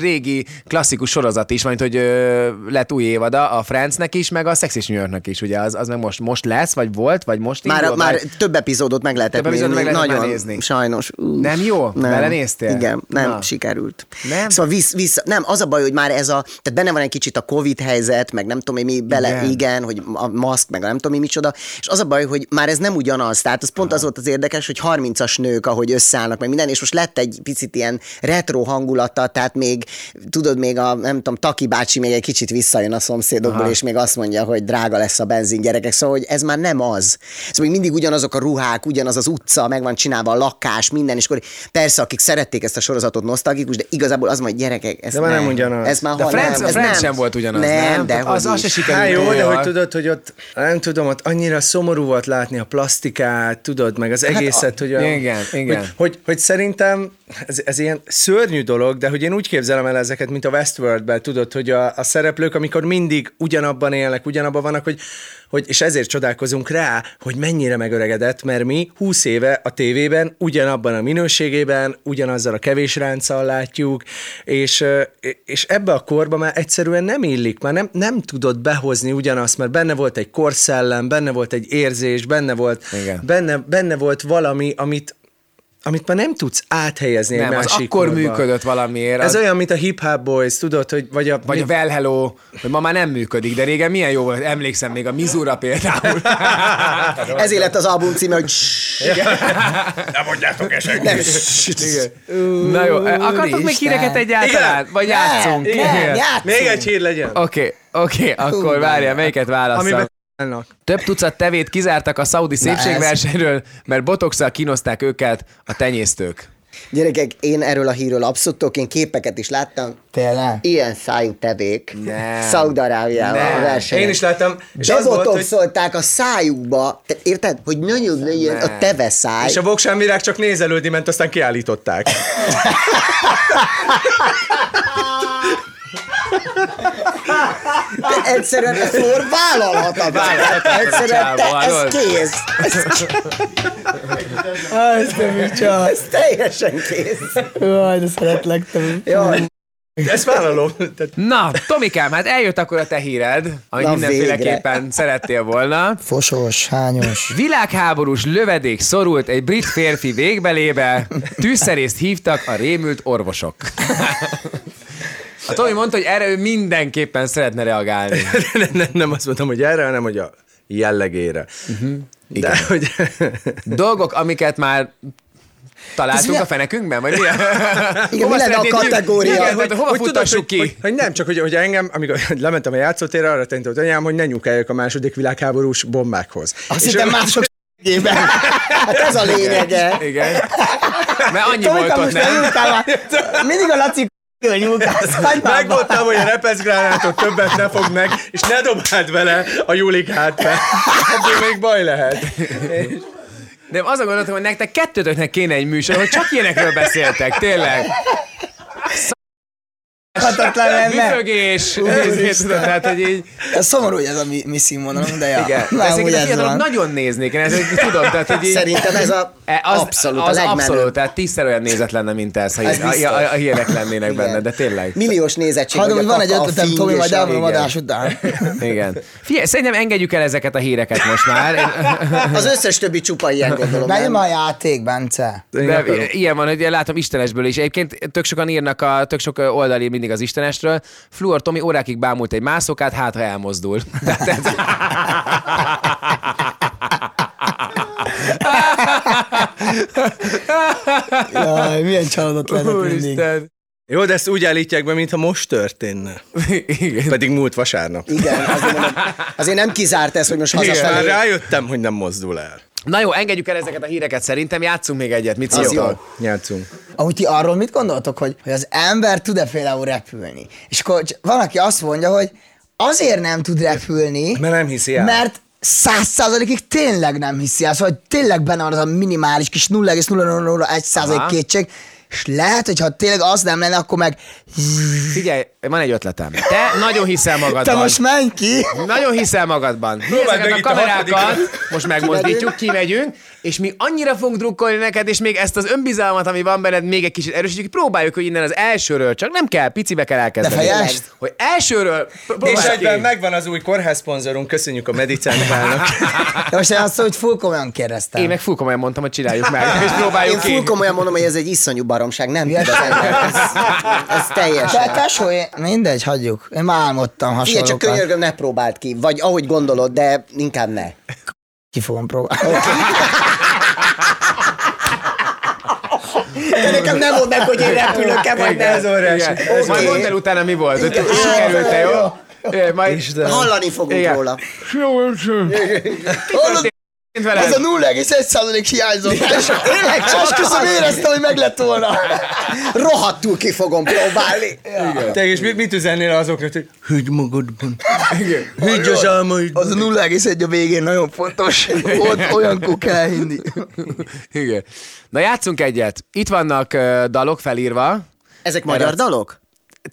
Speaker 7: régi klasszikus sorozat is, mint hogy uh, lett új évada a Friendsnek is, meg a Sex és New Yorknak is, ugye? Az, az meg most, most lesz, vagy volt, vagy most
Speaker 6: Már,
Speaker 7: indul,
Speaker 6: már
Speaker 7: vagy-
Speaker 6: több epizódot meg lehetett
Speaker 7: Több
Speaker 6: nézni.
Speaker 7: meg lehetett
Speaker 6: Nagyon,
Speaker 7: nézni.
Speaker 6: sajnos. Ú,
Speaker 7: Nem jó? Belenéztél?
Speaker 6: Igen, nem,
Speaker 7: Na.
Speaker 6: sikerült.
Speaker 7: Nem?
Speaker 6: Szóval vissza, vissza, nem, az a baj, hogy már ez a, tehát benne van egy kicsit a Covid helyzet, meg nem tudom én mi, bele,
Speaker 7: Igen.
Speaker 6: igen. hogy a maszk, meg nem tudom én micsoda, és az a baj, hogy már ez nem ugyanaz, tehát az pont az volt az érdekes, hogy 30-as nők, ahogy összeállnak, meg minden, és most lett egy picit ilyen retro hangulata, tehát még, tudod, még a, nem tudom, Taki bácsi még egy kicsit visszajön a szomszédokból,
Speaker 7: Aha.
Speaker 6: és még azt mondja, hogy drága lesz a benzin gyerekek, szóval, hogy ez már nem az. Szóval még mindig ugyanazok a ruhák, ugyanaz az utca, meg van csinálva a lakás, minden, és akkor persze, akik szerették ezt a sorozatot nosztalgikus, de igazából az majd gyerekek, ez
Speaker 5: De már nem ugyanaz.
Speaker 6: Ez már
Speaker 7: De a
Speaker 6: hol-
Speaker 7: Friends,
Speaker 6: nem,
Speaker 7: a
Speaker 6: ez
Speaker 7: Friends
Speaker 6: nem.
Speaker 7: sem volt ugyanaz,
Speaker 6: nem?
Speaker 7: nem?
Speaker 6: de
Speaker 7: az, az se sikerült.
Speaker 5: Hát jó, de hogy tudod, hogy ott, nem tudom, ott annyira szomorú volt látni a plastikát, tudod, meg az egészet, hogy, a,
Speaker 7: Hát igen, igen.
Speaker 5: Hogy, hogy, hogy szerintem ez, ez ilyen szörnyű dolog, de hogy én úgy képzelem el ezeket, mint a Westworldben, tudod, hogy a, a szereplők, amikor mindig ugyanabban élnek, ugyanabban vannak, hogy hogy, hogy, és ezért csodálkozunk rá, hogy mennyire megöregedett, mert mi 20 éve a tévében ugyanabban a minőségében, ugyanazzal a kevés ránccal látjuk, és, és ebbe a korba már egyszerűen nem illik, már nem, nem tudod behozni ugyanazt, mert benne volt egy korszellem, benne volt egy érzés, benne volt,
Speaker 7: Igen.
Speaker 5: benne, benne volt valami, amit, amit már nem tudsz áthelyezni
Speaker 7: Nem,
Speaker 5: egy
Speaker 7: az
Speaker 5: másik
Speaker 7: akkor
Speaker 5: korba.
Speaker 7: működött valamiért.
Speaker 5: Ez
Speaker 7: az-
Speaker 5: olyan, mint a Hip Hop Boys, tudod, hogy vagy a...
Speaker 7: Vagy a Well Hello, hogy ma már nem működik, de régen milyen jó volt, emlékszem még a Mizura például.
Speaker 6: Ezért lett az album címe, hogy
Speaker 5: Nem mondjátok esetleg.
Speaker 6: nem.
Speaker 7: Na jó, akartok még híreket egyáltalán?
Speaker 5: Igen.
Speaker 7: Vagy játszunk? Igen.
Speaker 8: játszunk.
Speaker 5: Még egy hír legyen.
Speaker 7: Oké, oké, akkor várjál, melyiket válasszam?
Speaker 5: Amiben állnak.
Speaker 7: Több tucat tevét kizártak a szaudi szépségversenyről, mert botoxsal kínozták őket a tenyésztők.
Speaker 6: Gyerekek, én erről a hírről abszolút tudok, én képeket is láttam.
Speaker 8: Tényleg?
Speaker 6: Ilyen szájú tevék. Szaudarábiában a versenyen.
Speaker 5: Én is láttam, és az volt, hogy...
Speaker 6: A szájukba, te, érted, hogy nagyobb legyen a teve száj.
Speaker 5: És a voksán virág csak nézelődni ment, aztán kiállították.
Speaker 6: De egyszerűen ez for vállalhatatlan. Egyszerűen te, ez kész. Ez,
Speaker 8: Ez te micsoda.
Speaker 6: ez teljesen kész.
Speaker 8: Jaj, de szeretlek te.
Speaker 6: Jaj,
Speaker 5: Ezt vállalom.
Speaker 7: Na, Tomikám, hát eljött akkor a te híred, amit
Speaker 6: Na,
Speaker 7: mindenféleképpen szerettél volna.
Speaker 8: Fosós, hányos.
Speaker 7: Világháborús lövedék szorult egy brit férfi végbelébe, tűzszerészt hívtak a rémült orvosok. A Tomi mondta, hogy erre ő mindenképpen szeretne reagálni.
Speaker 5: nem, nem, nem azt mondtam, hogy erre, hanem hogy a jellegére. Uh-huh. De hogy...
Speaker 7: Dolgok, amiket már találtunk
Speaker 8: a-
Speaker 7: fenekünkben, vagy mi?
Speaker 6: Igen, mi lenne a kategória?
Speaker 7: Igen,
Speaker 6: Hogy-
Speaker 7: hogy, hova
Speaker 5: hogy
Speaker 7: futtassuk
Speaker 5: hogy,
Speaker 7: ki?
Speaker 5: Hogy, hogy, nem, csak hogy, hogy engem, amikor lementem a játszótérre, arra tanított anyám, hogy ne nyukáljak a második világháborús bombákhoz.
Speaker 8: Azt hittem mások s***ében.
Speaker 6: hát ez a lényege.
Speaker 7: Igen. Mert annyi
Speaker 8: Tomika,
Speaker 7: volt ott, nem?
Speaker 8: Mindig a Laci már
Speaker 5: Megmondtam, hogy a repeszgránátot többet ne fogd meg, és ne dobáld vele a Julikát be. Ebből még baj lehet.
Speaker 7: De azon gondoltam, hogy nektek kettőtöknek kéne egy műsor, hogy csak ilyenekről beszéltek, tényleg.
Speaker 8: Hatatlan lenne.
Speaker 7: Tudod, tehát, hogy így,
Speaker 8: Ez szomorú, hogy ez a mi, mi színvonalunk, de ja.
Speaker 7: igen.
Speaker 8: Na,
Speaker 7: a
Speaker 8: ez van.
Speaker 7: nagyon néznék, én ezt tudom, tehát, hogy így,
Speaker 6: Szerintem ez a
Speaker 7: E, az,
Speaker 6: abszolút
Speaker 7: az
Speaker 6: a legmenőbb.
Speaker 7: abszolút, tehát tízszer olyan nézet lenne, mint ez, ha
Speaker 6: Ez
Speaker 7: a, a, a, hírek lennének
Speaker 6: Igen.
Speaker 7: benne, de tényleg.
Speaker 6: Milliós nézettség.
Speaker 8: Hadd,
Speaker 6: hogy
Speaker 8: van egy ötletem, Tomi, majd
Speaker 6: a-
Speaker 8: elmondom
Speaker 6: igen.
Speaker 8: adás után.
Speaker 7: Igen. Figyelj, szerintem engedjük el ezeket a híreket most már.
Speaker 6: Az összes többi csupa ilyen gondolom. Nem?
Speaker 8: a játék, Bence.
Speaker 7: De ilyen van, hogy látom Istenesből is. Egyébként tök sokan írnak, a, tök sok oldal ír mindig az Istenesről. Fluor Tomi órákig bámult egy mászókát, hát ha elmozdul. Tehát ez...
Speaker 8: Jaj, milyen csalódott mindig.
Speaker 7: Úristen.
Speaker 5: Jó, de ezt úgy állítják be, mintha most történne.
Speaker 7: Igen.
Speaker 5: Pedig múlt vasárnap.
Speaker 6: Igen, azért, mondom, azért nem kizárt ez, hogy most hazafelé.
Speaker 5: rájöttem, hogy nem mozdul el.
Speaker 7: Na jó, engedjük el ezeket a híreket szerintem, játszunk még egyet. Mit
Speaker 6: Az
Speaker 7: szóltok?
Speaker 6: jó.
Speaker 5: Játszunk.
Speaker 8: Ahogy ti arról mit gondoltok, hogy, hogy az ember tud-e például repülni? És akkor van, aki azt mondja, hogy azért nem tud repülni,
Speaker 5: Mert nem hiszi el.
Speaker 8: mert száz százalékig tényleg nem hiszi el, szóval hogy tényleg benne van az a minimális kis 0,001 százalék
Speaker 7: Aha.
Speaker 8: kétség, és lehet, hogy ha tényleg az nem lenne, akkor meg
Speaker 7: Figyelj, van egy ötletem. Te nagyon hiszel magadban.
Speaker 8: te most menj ki.
Speaker 7: Nagyon hiszel magadban.
Speaker 5: Meg
Speaker 7: a kamerákat most megmozdítjuk, kimegyünk, és mi annyira fogunk drukkolni neked, és még ezt az önbizalmat, ami van benned, még egy kicsit erősítjük. Próbáljuk, hogy innen az elsőről, csak nem kell, picibe kell elkezdeni.
Speaker 8: De fejest?
Speaker 7: Hogy elsőről
Speaker 5: És egyben
Speaker 7: ki.
Speaker 5: megvan az új kórházszponzorunk, köszönjük a Medicánikának.
Speaker 8: De most én azt hogy full komolyan kérdeztem.
Speaker 7: Én meg full komolyan mondtam, hogy csináljuk meg, és próbáljuk
Speaker 6: Én
Speaker 7: ki.
Speaker 6: full komolyan mondom, hogy ez egy iszonyú baromság, nem tud az ember. Ez, ez
Speaker 8: De
Speaker 6: teljesen.
Speaker 8: tesó, én, mindegy, hagyjuk. Én már álmodtam
Speaker 6: Igen, csak
Speaker 8: hasonlókat.
Speaker 6: könyörgöm, ne próbáld ki. Vagy ahogy gondolod, de inkább ne.
Speaker 8: Ki fogom próbálni.
Speaker 6: De nekem nem mondd meg, hogy én repülök-e, vagy nem.
Speaker 5: óriási.
Speaker 7: igen.
Speaker 6: Oké.
Speaker 7: Majd mondd el utána, mi volt. Hogy. Sikerült-e, jó? Majd...
Speaker 6: Hallani fogunk
Speaker 7: Igen.
Speaker 6: róla.
Speaker 8: Hallod,
Speaker 7: veled.
Speaker 8: ez a 0,1 százalék hiányzott. Tényleg, csak köszönöm éreztem, hogy meg lett volna.
Speaker 6: Rohadtul ki fogom próbálni.
Speaker 5: Te és mit, mit üzennél azoknak, hogy higgy magadban. Higgy az álmaidban.
Speaker 8: Az a 0,1 a végén nagyon fontos. Ott olyankor kell hinni.
Speaker 7: Igen. Na játszunk egyet. Itt vannak uh, dalok felírva,
Speaker 6: Ezek magyar dalok?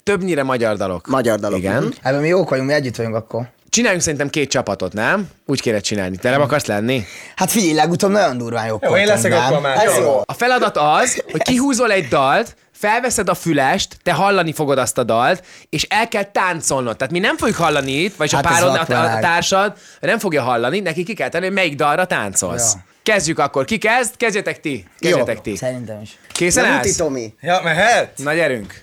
Speaker 7: többnyire magyar dalok.
Speaker 6: Magyar dalok.
Speaker 7: Igen.
Speaker 6: Mhm.
Speaker 8: Ebben mi jók vagyunk, mi együtt vagyunk akkor.
Speaker 7: Csináljunk szerintem két csapatot, nem? Úgy kéne csinálni. Te nem akarsz lenni?
Speaker 8: Hát figyelj, legutóbb nagyon durván jók
Speaker 5: Jó, én leszek akkor már.
Speaker 8: Ez
Speaker 5: Jó.
Speaker 8: jó.
Speaker 7: A feladat az, hogy kihúzol egy dalt, felveszed a fülest, te hallani fogod azt a dalt, és el kell táncolnod. Tehát mi nem fogjuk hallani itt, vagy
Speaker 8: Hát
Speaker 7: a párod, a, a társad nem fogja hallani, neki ki kell tenni, hogy melyik dalra táncolsz.
Speaker 8: Ja.
Speaker 7: Kezdjük akkor. Ki kezd? Kezdjetek ti. Kezdjetek ti.
Speaker 8: Szerintem is.
Speaker 7: Készen
Speaker 6: Na,
Speaker 7: állsz?
Speaker 6: Tomi.
Speaker 5: Ja, mehet?
Speaker 7: Na gyerünk.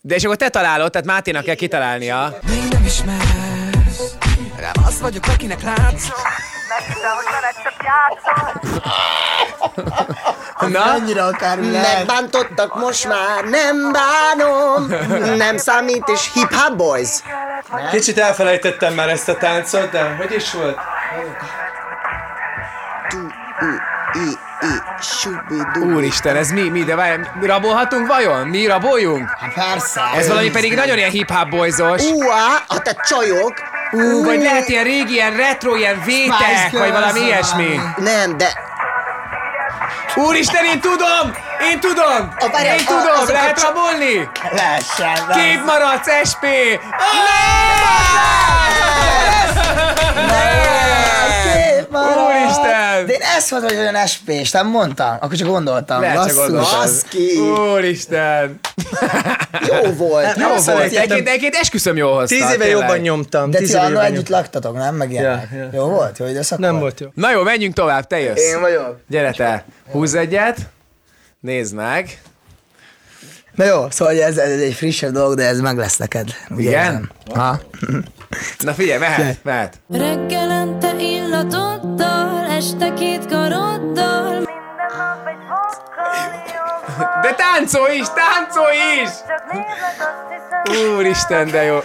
Speaker 7: De és akkor te találod, tehát Máténak kell kitalálnia.
Speaker 3: Még nem ismersz Rám az vagyok, akinek látszol
Speaker 7: Na?
Speaker 8: Annyira akármi lehet.
Speaker 6: Megbántottak, most már nem bánom. Nem számít, és hip-hop boys.
Speaker 5: Kicsit elfelejtettem már ezt a táncot, de hogy is volt?
Speaker 7: Úristen, ez mi? Mi? De várj, mi rabolhatunk vajon? Mi raboljunk?
Speaker 8: Hát persze.
Speaker 7: Ez valami pedig nagyon ilyen hip-hop boyzos.
Speaker 6: Uá, a te csajok.
Speaker 7: Ú, vagy lehet ilyen régi, ilyen retro, ilyen vétek, vagy valami ilyesmi.
Speaker 6: Nem, de
Speaker 7: Úristen, én tudom! Én tudom!
Speaker 6: A- várjál,
Speaker 7: Én
Speaker 6: a-
Speaker 7: tudom!
Speaker 6: azok a
Speaker 7: Lehet
Speaker 6: csa-
Speaker 7: rabolni?
Speaker 8: Lehessen.
Speaker 7: Kép maradsz, SP! Úristen!
Speaker 8: De én ezt mondom, hogy olyan SP-s, nem mondtam. Akkor csak gondoltam.
Speaker 7: Lehet csak gondoltam.
Speaker 6: baszki.
Speaker 7: Úristen!
Speaker 6: Jó volt.
Speaker 7: Jó volt, egyébként, egyébként esküszöm jól hoztad.
Speaker 5: Tíz éve
Speaker 7: tényleg.
Speaker 5: jobban nyomtam.
Speaker 8: De ti annól együtt laktatok, nem? Meg ilyenek.
Speaker 5: Ja, ja.
Speaker 8: Jó volt? Jó időszak
Speaker 5: Nem
Speaker 8: volt?
Speaker 5: volt jó.
Speaker 7: Na jó, menjünk tovább, te jössz.
Speaker 8: Én vagyok.
Speaker 7: Gyere te, húzz egyet, nézd meg.
Speaker 8: Na jó, szóval ez, ez egy frissebb dolog, de ez meg lesz neked. Úgy
Speaker 7: Igen?
Speaker 8: Ha?
Speaker 7: Na figyelj, mehet, mehet.
Speaker 4: Reggelente illatoddal, este két karoddal
Speaker 7: De táncolj is, táncolj is! Úristen, de jó.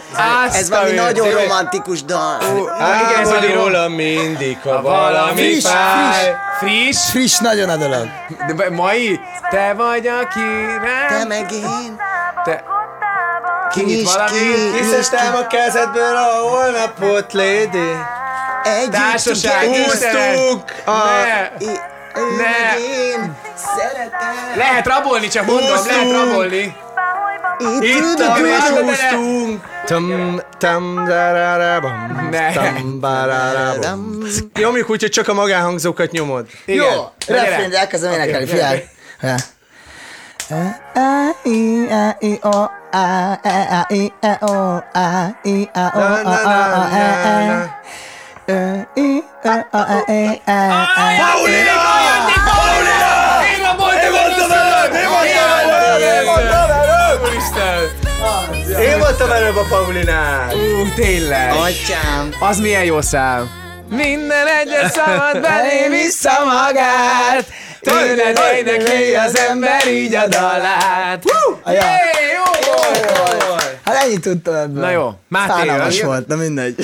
Speaker 7: Azt
Speaker 6: Ez valami
Speaker 7: a-
Speaker 6: nagyon
Speaker 7: tényleg.
Speaker 6: romantikus dal.
Speaker 7: Á, igen, ez
Speaker 5: hogy
Speaker 7: valami
Speaker 5: róla mindig, ha
Speaker 7: valami
Speaker 8: friss,
Speaker 5: fáj.
Speaker 7: Friss?
Speaker 8: Friss nagyon a dolog.
Speaker 7: De mai? Te vagy, aki
Speaker 6: Te
Speaker 7: nem...
Speaker 6: meg én.
Speaker 7: Te... Kinyit valami?
Speaker 6: ki.
Speaker 5: Kiszedtem a kezedből a holnapot, lady.
Speaker 6: Együtt
Speaker 7: Társaság!
Speaker 5: Húztuk a...
Speaker 7: Ne! Ne.
Speaker 6: meg én. Szeretem.
Speaker 7: Lehet rabolni, csak mondom, lehet rabolni.
Speaker 6: Itt,
Speaker 5: Itt a húztunk. Tam, tam, dararabam, tam, bararabam. Nyomjuk úgy, hogy csak a magánhangzókat nyomod.
Speaker 7: Igen.
Speaker 8: Jó,
Speaker 7: Na, gyere.
Speaker 8: refrén, elkezdem énekelni, figyelj. Ja.
Speaker 5: Voltam előbb a Paulinál.
Speaker 7: Ú, tényleg.
Speaker 6: Atyám.
Speaker 7: Az milyen jó szám. Minden egyes szabad belé vissza magát. Tőled énekli az ember így a dalát.
Speaker 8: Ja.
Speaker 7: Jé, jó!
Speaker 8: Hát ennyit tudtam ebből.
Speaker 7: Na jó, Máté
Speaker 8: Szánalmas
Speaker 7: jön.
Speaker 8: volt, na mindegy.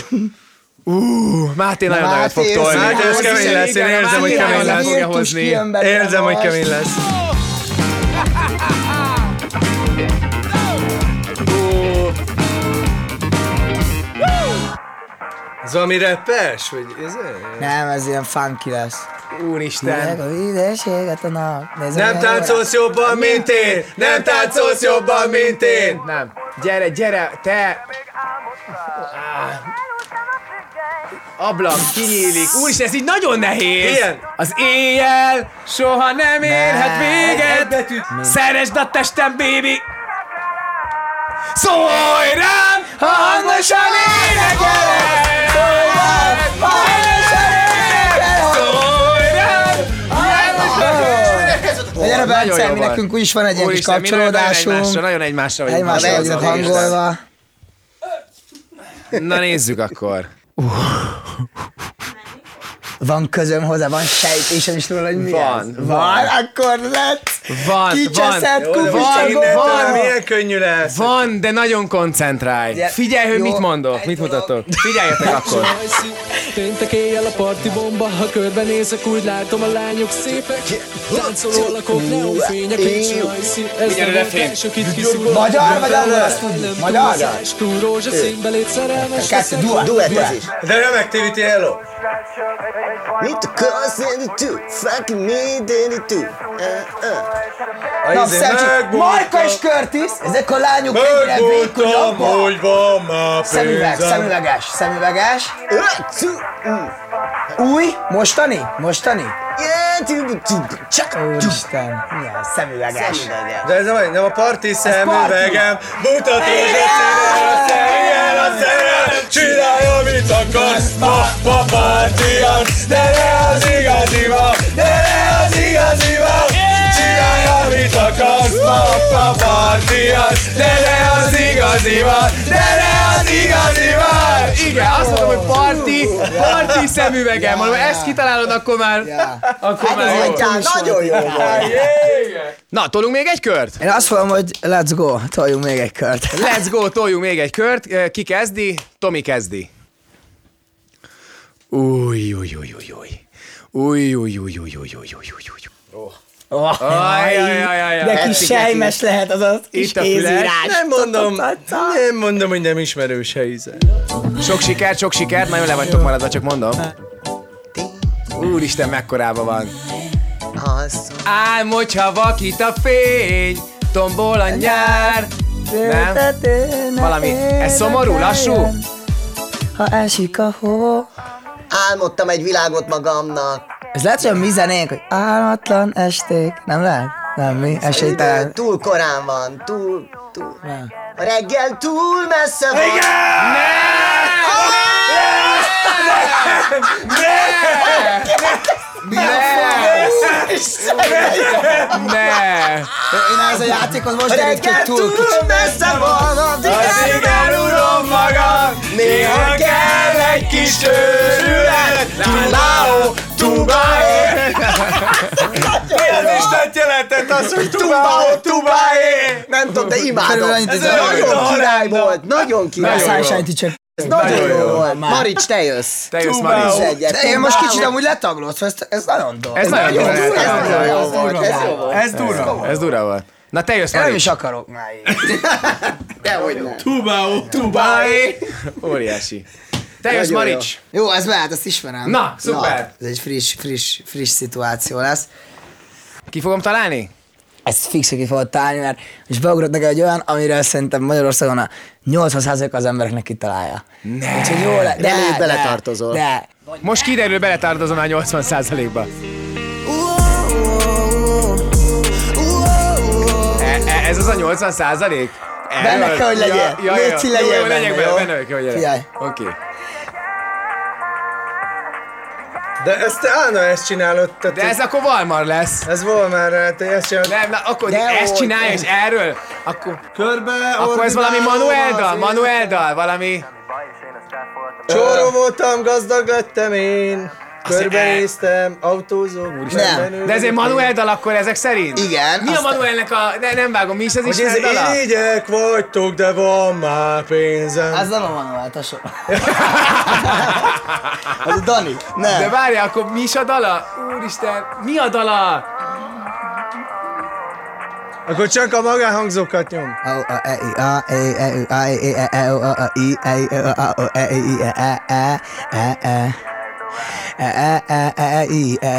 Speaker 7: Máté nagyon nagyot fog
Speaker 8: ez-
Speaker 7: tolni.
Speaker 8: Máté, ez
Speaker 5: kemény lesz, én érzem, hogy kemény lesz. Érzem, hogy kemény lesz. Ez valami rappes? Vagy ez?
Speaker 8: Nem, ez ilyen funky lesz. Meg
Speaker 7: Úristen.
Speaker 8: a vidéséget a nap. Nézd
Speaker 5: Nem
Speaker 8: meg,
Speaker 5: táncolsz jobban, mint én! Nem táncolsz jobban, mint én!
Speaker 7: Nem. Gyere, gyere, te. Ablak kinyílik. Úristen, ez így nagyon nehéz.
Speaker 5: Ilyen.
Speaker 7: Az éjjel soha nem érhet véget. Szeresd a testem, baby. Szólj rám, ha hangosan énekelek! Szólj rám, ha hangosan énekelek! Szólj rám,
Speaker 8: gyere,
Speaker 7: Nagyon
Speaker 8: Bence, mi nekünk úgyis van egy ilyen kis kapcsolódásunk.
Speaker 7: nagyon egymásra vagyunk.
Speaker 8: Egymásra vagyunk hangolva.
Speaker 7: Na nézzük akkor.
Speaker 8: Van közöm hozzá, van sejtésem is róla, hogy mi
Speaker 7: Van,
Speaker 8: ez.
Speaker 7: van.
Speaker 8: Van, akkor lett.
Speaker 7: Van,
Speaker 8: Kicseszett
Speaker 7: van,
Speaker 8: kupis
Speaker 7: van,
Speaker 8: a
Speaker 7: van.
Speaker 5: Milyen könnyű lesz.
Speaker 7: Van, de nagyon koncentrálj.
Speaker 8: Ugye,
Speaker 7: Figyelj, hogy
Speaker 8: jó,
Speaker 7: mit mondok, mit mutatok. Figyeljetek akkor.
Speaker 3: Péntek éjjel a parti bomba, ha körbenézek, úgy látom a lányok szépek. Táncoló alakok, neonfények és rajszi. Ez nem a
Speaker 7: refrén.
Speaker 3: sok itt kiszúr.
Speaker 8: Magyar vagy angol, azt tudjuk. Magyar?
Speaker 3: Túl rózsaszínbe légy szerelmes.
Speaker 8: Kettő, duett,
Speaker 6: Duett ez is.
Speaker 5: De nem Activity Hello.
Speaker 6: Mit akarsz én tú? Fucking minden tú. Eh, eh.
Speaker 8: Na,
Speaker 5: izé, Szemcsik,
Speaker 8: Marka és Curtis, ezek a lányok
Speaker 5: egyre
Speaker 8: vékonyabbak.
Speaker 5: hogy van már pénzem.
Speaker 8: Szemüveg, szemüveges, szemüveges. Új, mostani, mostani. Csak Úristen, milyen szemüveges.
Speaker 5: De ez nem, nem a parti szemüvegem, mutatod a szívem, a szemüvegem, a szemüvegem amit akarsz, pa, pa, partian, de ne az igazival, de ne az igazival, csinálj, amit akarsz, pa, pa, partian, de ne az igazival, de ne az igazival.
Speaker 7: Igen, azt mondom, hogy parti, parti szemüvegem. Mondom, ezt kitalálod, akkor már, akkor
Speaker 8: Hát
Speaker 7: már
Speaker 8: ez
Speaker 7: jó.
Speaker 6: Nagyon jó volt.
Speaker 7: Na, tolunk még egy kört?
Speaker 8: Én azt mondom, hogy let's go, toljunk még egy kört.
Speaker 7: Let's go, toljunk még egy kört. Ki kezdi? Tomi kezdi. Új, új, új, új, új. Új, új, új, új, új, új, új, új. Oh.
Speaker 8: Oh,
Speaker 7: aj, aj, aj, aj,
Speaker 8: de kis sejmes lehet az a kis
Speaker 7: Itt a
Speaker 8: kézírás.
Speaker 5: Nem mondom, nem mondom, hogy nem ismerős helyzet.
Speaker 7: Sok sikert, sok sikert, nagyon le vagytok maradva, csak mondom. Úristen, mekkorába van. Álmodj, ha vakít a fény, tombol a nyár. Nem? Valami, ez szomorú, lassú?
Speaker 8: Ha esik a hó,
Speaker 6: Álmodtam egy világot magamnak.
Speaker 8: Ez lehet, hogy a mi zenénk, hogy álmatlan esték. Nem lehet? Nem, mi? Esélytelen.
Speaker 6: túl korán van, túl, túl. A reggel túl messze van.
Speaker 7: Ne!
Speaker 8: Én ez a játékhoz most
Speaker 6: A
Speaker 8: derült ki,
Speaker 6: reggel
Speaker 8: túl
Speaker 6: túl messze van.
Speaker 5: Az igen, urom magam, néha kell egy kis őrület. Tubáó, tubáé. Mi az Isten jelentett az, hogy tubáó, tubáé?
Speaker 6: Nem tudom, de imádom. Ez nagyon király volt, nagyon király.
Speaker 8: Nagyon
Speaker 6: volt. Ez nagyon jó volt.
Speaker 8: Már.
Speaker 6: Marics, te jössz.
Speaker 7: Te jössz. Marics.
Speaker 6: Egyet.
Speaker 8: Én most kicsit amúgy letaglódva, ez, ez nagyon dolog.
Speaker 7: Ez nagyon
Speaker 6: Jó,
Speaker 7: durva.
Speaker 6: Ez nagyon jó volt. Ez jó volt.
Speaker 5: Ez durva.
Speaker 7: Ez volt. Na te jössz,
Speaker 8: Én nem
Speaker 7: Marics.
Speaker 8: is akarok már.
Speaker 6: Dehogy nem.
Speaker 5: Tubáó, tubáé.
Speaker 7: Óriási. Te jössz,
Speaker 6: Nagyon jó.
Speaker 7: Marics.
Speaker 8: Jó, ez mehet, ezt ismerem.
Speaker 7: Na, szuper.
Speaker 8: Ez egy friss, friss, friss szituáció lesz.
Speaker 7: Ki fogom találni?
Speaker 8: Ezt fix ki fogod találni, mert és beugrott nekem egy olyan, amire szerintem Magyarországon a 80% az embereknek kitalálja. Ne. Úgyhogy jó le, de,
Speaker 6: Reméljük beletartozol.
Speaker 8: De,
Speaker 7: Most kiderül, beletartozom már 80%-ba. E- e- ez az a 80 százalék?
Speaker 8: Benne kell, hogy legyél. Léci, legyél
Speaker 7: Jó, jó,
Speaker 8: benne,
Speaker 7: legyek benne, benne jó, gyere.
Speaker 8: Figyelj.
Speaker 7: Oké.
Speaker 5: De ezt te Ána ezt csinálod. Tehát
Speaker 7: De ez akkor Valmar lesz.
Speaker 5: ez volt már, te ezt csinálod.
Speaker 7: Nem, na, akkor
Speaker 6: De
Speaker 7: ezt
Speaker 6: hogy-
Speaker 7: csinálja, és erről, akkor,
Speaker 5: Körbe
Speaker 7: akkor ez valami Manuel dal, Manuel dal, valami...
Speaker 5: Csóró voltam, gazdag lettem én. Körbenéztem, autózó,
Speaker 8: Nem.
Speaker 7: De ez egy Manuel dal akkor ezek szerint?
Speaker 8: Igen,
Speaker 7: Mi a
Speaker 8: aztán-
Speaker 7: Manuelnek a... Ne, nem vágom, mi is az
Speaker 5: Hogy
Speaker 7: Isten
Speaker 5: ez
Speaker 7: dala?
Speaker 5: irigyek vagytok, de van már pénzem.
Speaker 8: ez nem a Manuel, tesó. Dani, nem.
Speaker 7: De várj, akkor mi is a dala? Úristen, mi a dala?
Speaker 5: Akkor csak a magánhangzókat nyom.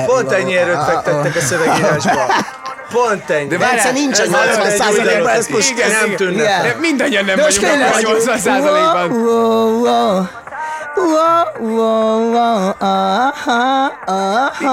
Speaker 5: Pont ennyi erőt fektettek a szövegírásba. Pont ennyi.
Speaker 7: De várjál,
Speaker 6: nincs
Speaker 7: az
Speaker 6: 80 százalékban, ez most
Speaker 5: nem tűnne.
Speaker 7: Mindannyian nem vagyunk a 80 százalékban.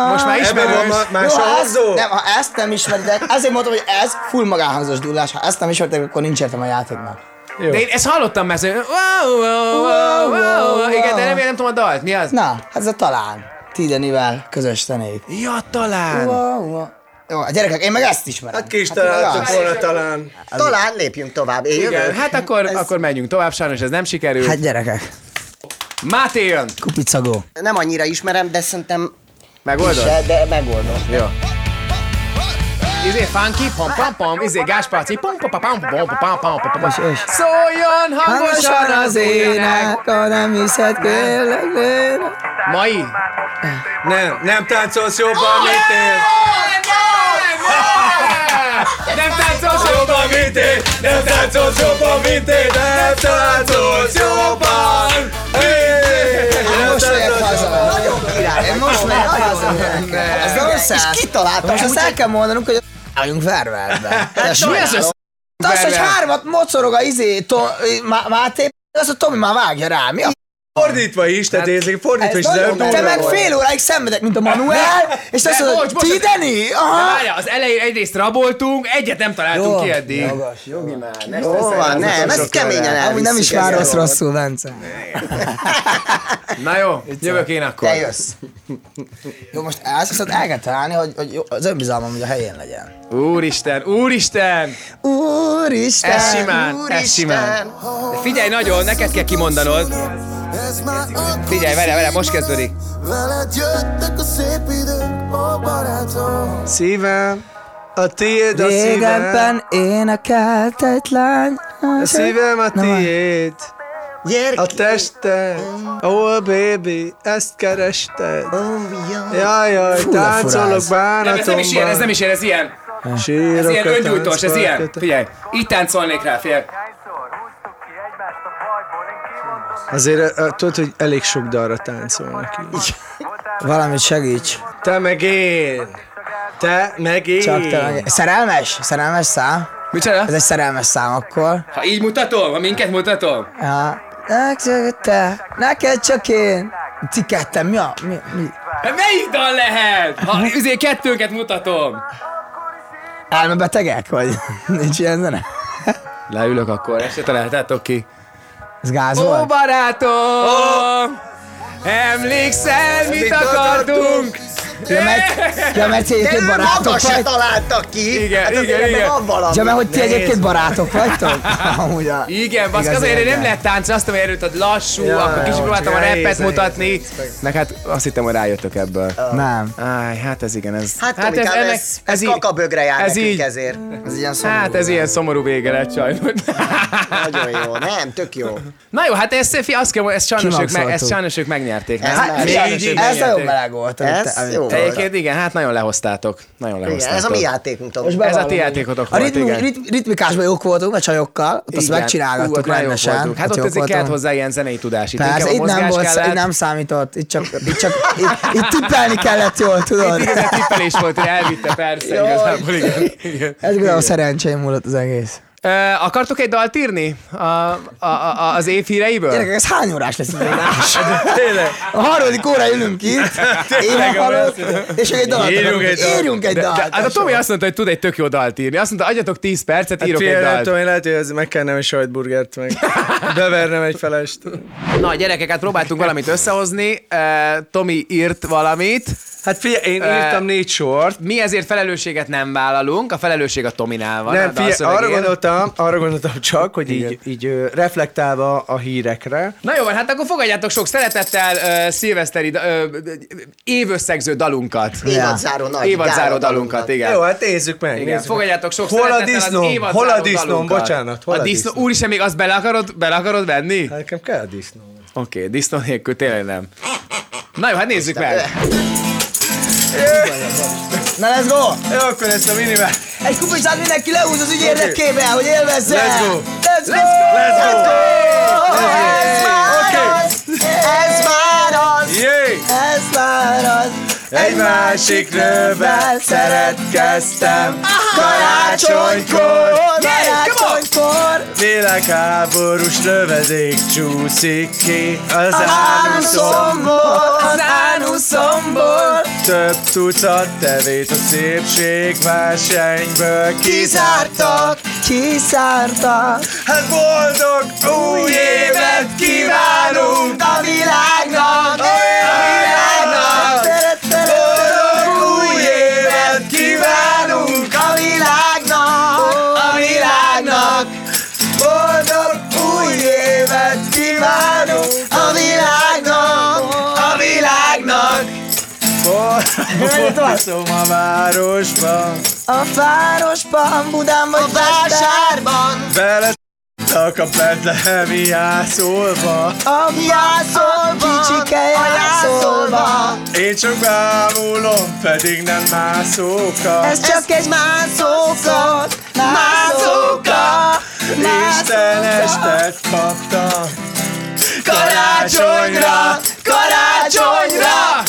Speaker 7: Most már
Speaker 5: Ebben van
Speaker 7: ismerős.
Speaker 5: más
Speaker 8: Jó, ha nem, ha ezt nem ismeritek, ezért mondtam, hogy ez full magánhangzós dullás. Ha ezt nem ismeritek, akkor nincs értem a játéknak.
Speaker 7: De én ezt hallottam már, hogy wow, wow, wow, wow, wow. Igen, de nem, nem tudom a dalt. Mi az?
Speaker 8: Na, hát ez a talán. Tidenivel közös zenék.
Speaker 7: Ja, talán.
Speaker 8: Wow, wow. Jó, a gyerekek, én meg ezt ismerem.
Speaker 5: Hát ki is
Speaker 8: azt.
Speaker 5: volna talán.
Speaker 6: Talán lépjünk tovább. Én
Speaker 7: Igen,
Speaker 6: jövök.
Speaker 7: hát akkor, akkor menjünk tovább, sajnos ez nem sikerült.
Speaker 8: Hát gyerekek,
Speaker 7: Máté jön.
Speaker 8: kupicagó.
Speaker 6: Nem annyira ismerem, de szerintem
Speaker 7: Megoldod?
Speaker 6: se, de megoldom.
Speaker 7: Jó. Izé funky, pom pom pom, izé pom pom pom pom pom pom pom pom.
Speaker 8: És, és.
Speaker 7: Szóljon hangosan az ének.
Speaker 8: ha nem hiszed, kérlek.
Speaker 7: Mai?
Speaker 5: Nem, nem táncolsz jobban, mint én.
Speaker 7: Nem táncolsz
Speaker 5: Jobban, mint én. Nem táncolsz jobban, mint én. Nem táncolsz jobban.
Speaker 8: Össze.
Speaker 6: És kitaláltam,
Speaker 8: Most azt el kell mondanunk, hogy álljunk vervelbe.
Speaker 7: Hát mi az össze?
Speaker 8: Az, hogy hármat mocorog a izé, to, Má- Máté, az a Tomi már vágja rá. Mi a
Speaker 5: Fordítva is, tehát érzek, fordítva is.
Speaker 8: Ez nagyon Te meg fél óráig szenvedek, mint a Manuel, és azt mondod, ti
Speaker 7: de-
Speaker 8: Deni?
Speaker 7: Várjál, az elején egyrészt raboltunk, egyet nem találtunk ki eddig.
Speaker 8: Jogos, jogi már. Ne
Speaker 6: Jó van, nem, ezt keményen
Speaker 8: Amúgy nem is
Speaker 6: ez jó.
Speaker 8: rosszul, Bence.
Speaker 7: Na jó, jövök én akkor.
Speaker 8: Te jössz. Jó, most ezt viszont el kell találni, hogy, hogy jó, az önbizalmam, hogy a helyén legyen.
Speaker 7: Úristen, úristen!
Speaker 8: Úristen,
Speaker 7: Ez simán, ez simán. De figyelj nagyon, neked kell kimondanod. Figyelj, vele, vele, most kezdődik.
Speaker 10: Veled jöttek a szép idők, ó barátom
Speaker 5: Szívem, a tiéd a szívem.
Speaker 8: Régebben énekelt egy lány.
Speaker 5: A szívem a tiéd. A tested, oh baby, ezt kerested. Jaj, jaj,
Speaker 8: Fú,
Speaker 5: táncolok
Speaker 8: lefuráz.
Speaker 7: Nem, ez nem is ilyen, ez nem
Speaker 5: bánatomban.
Speaker 7: is ilyen, ez ilyen. Ez
Speaker 5: Sírok
Speaker 7: ilyen
Speaker 5: a
Speaker 7: öngyújtós, ez ilyen. Figyelj, így táncolnék rá, figyelj.
Speaker 5: Azért tudod, hogy elég sok dalra táncolnak így.
Speaker 8: Valamit segíts.
Speaker 5: Te meg én. Te meg én.
Speaker 8: Csak te meg... Szerelmes? Szerelmes szám?
Speaker 7: Micsoda?
Speaker 8: Ez egy szerelmes szám akkor.
Speaker 7: Ha így mutatom, ha minket mutatom.
Speaker 8: Ja. Neked te, neked csak én. Ti ketten, mi a... Mi, mi?
Speaker 7: Melyik dal lehet? Ha azért kettőnket mutatom.
Speaker 8: Elmebetegek vagy? Nincs ilyen zene?
Speaker 7: Leülök akkor, ezt se találtátok ki.
Speaker 8: Ez gáz
Speaker 7: Ó,
Speaker 8: volt?
Speaker 7: barátom! Emlékszel, mit akartunk?
Speaker 8: Ja, mert, ja, mert ti egyébként barátok
Speaker 6: Maga se
Speaker 8: vagy.
Speaker 6: találtak ki.
Speaker 7: Igen,
Speaker 6: hát
Speaker 7: igen, igen.
Speaker 6: Van valami.
Speaker 8: Ja, mert hogy ti
Speaker 6: Nehéz
Speaker 8: egyébként barátok vagytok? Amúgy a...
Speaker 7: Igen,
Speaker 8: Igaz
Speaker 7: azért
Speaker 8: érde.
Speaker 7: nem lehet táncolni, azt mondom, hogy erőt lassú,
Speaker 5: Ja,
Speaker 7: akkor kicsit próbáltam a
Speaker 5: nehéz,
Speaker 7: mutatni. Meg hát azt hittem, hogy rájöttök ebből.
Speaker 8: Nem.
Speaker 7: Áj, hát ez igen, ez...
Speaker 6: Hát, hát ez, ez, ez, ez
Speaker 7: így-
Speaker 6: kakabögre jár
Speaker 7: ez
Speaker 6: nekünk
Speaker 7: így-
Speaker 6: ezért.
Speaker 8: Ez ilyen szomorú.
Speaker 7: Hát ez ilyen szomorú vége lett sajnos.
Speaker 6: Nagyon jó, nem, tök jó.
Speaker 7: Na jó, hát ezt, fi, azt kell, ezt sajnos, ők, meg, ezt sajnos ők megnyerték.
Speaker 6: Ez Hát,
Speaker 7: így
Speaker 8: Ez nagyon
Speaker 7: megnyerték.
Speaker 8: meleg volt.
Speaker 6: Ez jó.
Speaker 7: Egyébként igen, hát nagyon lehoztátok. Nagyon
Speaker 6: Igen,
Speaker 7: lehoztátok.
Speaker 6: ez a mi játékunk.
Speaker 8: Most
Speaker 7: Ez a ti játékotok
Speaker 8: A
Speaker 7: volt,
Speaker 8: ritmi,
Speaker 7: igen.
Speaker 8: rit, ritmikásban jók voltunk, a csajokkal, ott azt
Speaker 7: Igen. Ú,
Speaker 8: megcsinálgattuk rendesen.
Speaker 7: voltunk. Hát ott azért kellett hozzá ilyen zenei tudás. Itt
Speaker 8: Persze, itt nem, volt,
Speaker 7: kellett.
Speaker 8: itt nem számított, itt csak, itt csak itt, itt tippelni kellett jól, tudod?
Speaker 7: Itt igazán tippelés volt, hogy elvitte, persze,
Speaker 8: Jaj.
Speaker 7: igazából, igen. igen.
Speaker 8: Ez igazából szerencsém múlott az egész.
Speaker 7: Ö, akartok egy dalt írni a, a, a, az év híreiből?
Speaker 8: Gyerekek, ez hány órás lesz az adás?
Speaker 5: Tényleg.
Speaker 8: A harmadik óra ülünk itt, én halott, és egy dalat
Speaker 5: Írjunk egy dalt.
Speaker 8: Írjunk egy
Speaker 7: De, de,
Speaker 8: dalt.
Speaker 7: hát a Tomi azt mondta, hogy tud egy tök jó dalt írni. Azt mondta, adjatok 10 percet,
Speaker 5: Hát
Speaker 7: írok egy
Speaker 5: nem
Speaker 7: dalt.
Speaker 5: tudom, én lehet, hogy ez megkennem egy sajtburgert, meg bevernem egy felest.
Speaker 7: Na, gyerekek, hát próbáltunk valamit összehozni. Uh, Tomi írt valamit.
Speaker 5: Hát figyelj, én írtam négy sort.
Speaker 7: Mi ezért felelősséget nem vállalunk, a felelősség a Tominál van.
Speaker 5: Nem, figyelj, arra
Speaker 7: dalszövegén.
Speaker 5: Gondoltam, arra gondoltam csak, hogy így, így ö, reflektálva a hírekre.
Speaker 7: Na jó, van, hát akkor fogadjátok sok szeretettel uh, szilveszteri uh, évösszegző dalunkat.
Speaker 6: Évadzáró nagy
Speaker 7: Évadzáró dalunkat, igen.
Speaker 5: Jó, hát nézzük meg.
Speaker 7: Igen,
Speaker 5: nézzük
Speaker 7: fogadjátok sok
Speaker 5: Hol a
Speaker 7: évadzáró
Speaker 5: Hol a
Speaker 7: dalunkat.
Speaker 5: Bocsánat, hol a
Speaker 7: disznó?
Speaker 5: disznóm?
Speaker 7: Úristen, még azt bele akarod, bele akarod venni?
Speaker 5: Hát Nekem kell a disznó.
Speaker 7: Oké, okay, disznó nélkül tényleg nem. Na jó, hát nézzük meg.
Speaker 8: Na, let's go!
Speaker 5: Jó, akkor ezt a minimál.
Speaker 8: Egy kupicsát mindenki lehúz az ügy érdekében, hogy élvezze!
Speaker 5: Let's go.
Speaker 8: Let's go!
Speaker 5: Let's go!
Speaker 8: Ez már az! Ez már az! Ez már az!
Speaker 5: Egy másik nővel szeretkeztem karácsonykor.
Speaker 8: Karácsonykor!
Speaker 5: Világháborús lövedék csúszik ki az ánuszom.
Speaker 8: Ánuszomból! Az ánuszomból!
Speaker 5: Több tucat tevét a szépségversenyből kizártak.
Speaker 8: Kiszártak!
Speaker 5: Hát boldog új évet kívánunk
Speaker 8: a világnak!
Speaker 5: Boldog
Speaker 8: a
Speaker 5: városban,
Speaker 8: A városban, Budán vagy vásárban!
Speaker 5: bele a betlehemi jászolva.
Speaker 8: A jászolva! Kicsike jászolva!
Speaker 5: Én csak bámulom, pedig nem mászóka.
Speaker 8: Ez csak egy mászóka! Mászóka!
Speaker 5: Isten estet kaptam. Karácsonyra, karácsonyra,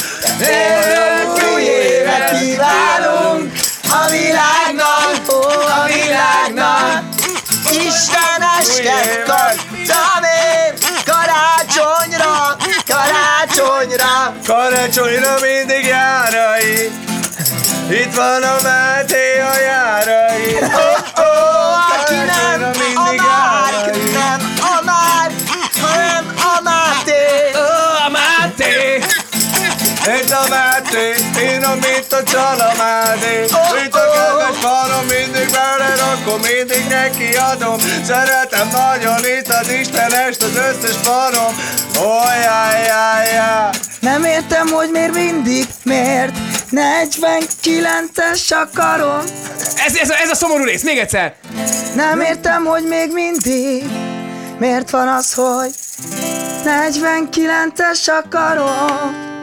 Speaker 8: Boldog új évet kívánunk a világnak, a világnak. Istenesket kaptam én karácsonyra, karácsonyra.
Speaker 5: Karácsonyra mindig járai, itt van a Máté a járai.
Speaker 8: Ó,
Speaker 5: Itt a Máté, finom, mint a csalamádé. Itt a kedves parom, mindig veled, akkor mindig neki adom. Szeretem nagyon itt az Istenest, az összes parom. Ó, jaj, jaj, jaj.
Speaker 8: Nem értem, hogy miért mindig, miért 49-es a karom.
Speaker 7: Ez, ez, a, ez a szomorú rész, még egyszer!
Speaker 8: Nem értem, hogy még mindig Miért van az, hogy 49-es a karom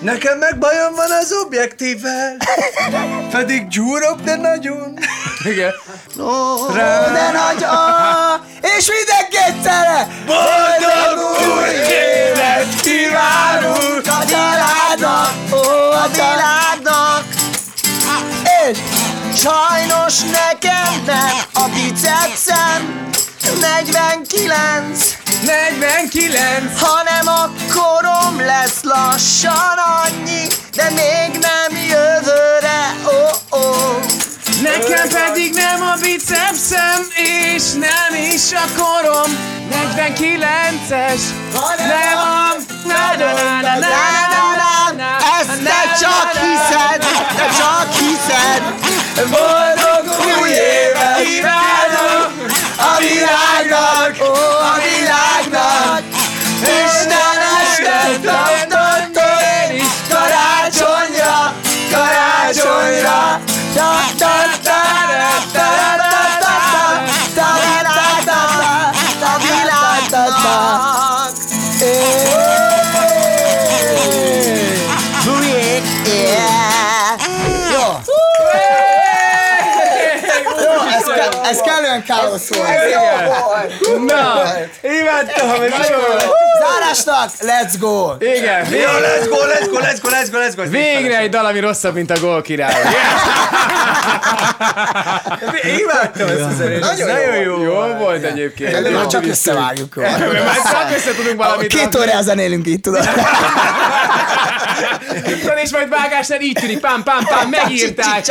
Speaker 5: Nekem meg bajom van az objektívvel, pedig gyúrok, de nagyon.
Speaker 7: Igen.
Speaker 8: Ó, de nagy a... És mindenki egyszerre!
Speaker 5: Boldog új évet kívánunk!
Speaker 8: A családnak, ó, a családnak! És sajnos nekem nem a bicepszem 49
Speaker 7: 49
Speaker 8: hanem a korom lesz lassan annyi, de még nem jövőre, ó, ó.
Speaker 7: Nekem pedig nem a bicepszem, és nem is a korom 49-es, nem a... Na, na, na, na, na, na, na,
Speaker 8: Ezt te csak hiszed, te csak hiszed. Boldog új évet kívánok a világnak, rossz volt. Ez jó volt.
Speaker 7: Na,
Speaker 5: imádtam, ez jó volt.
Speaker 8: Zárásnak, let's go!
Speaker 7: igen,
Speaker 5: Jó, let's go, let's go, let's go, let's go, let's go.
Speaker 7: végre egy dal, ami rosszabb, mint a gól király.
Speaker 5: Imádtam ezt a zenét.
Speaker 8: Nagyon
Speaker 5: Nagyon
Speaker 8: jó.
Speaker 5: jó.
Speaker 7: Jó volt egyébként.
Speaker 8: Már csak összevágjuk.
Speaker 7: Már csak össze tudunk valamit
Speaker 8: Két órát zenélünk itt, tudod.
Speaker 7: Tudod, és majd vágásnál így tűnik, pám, pám, pám, megírták.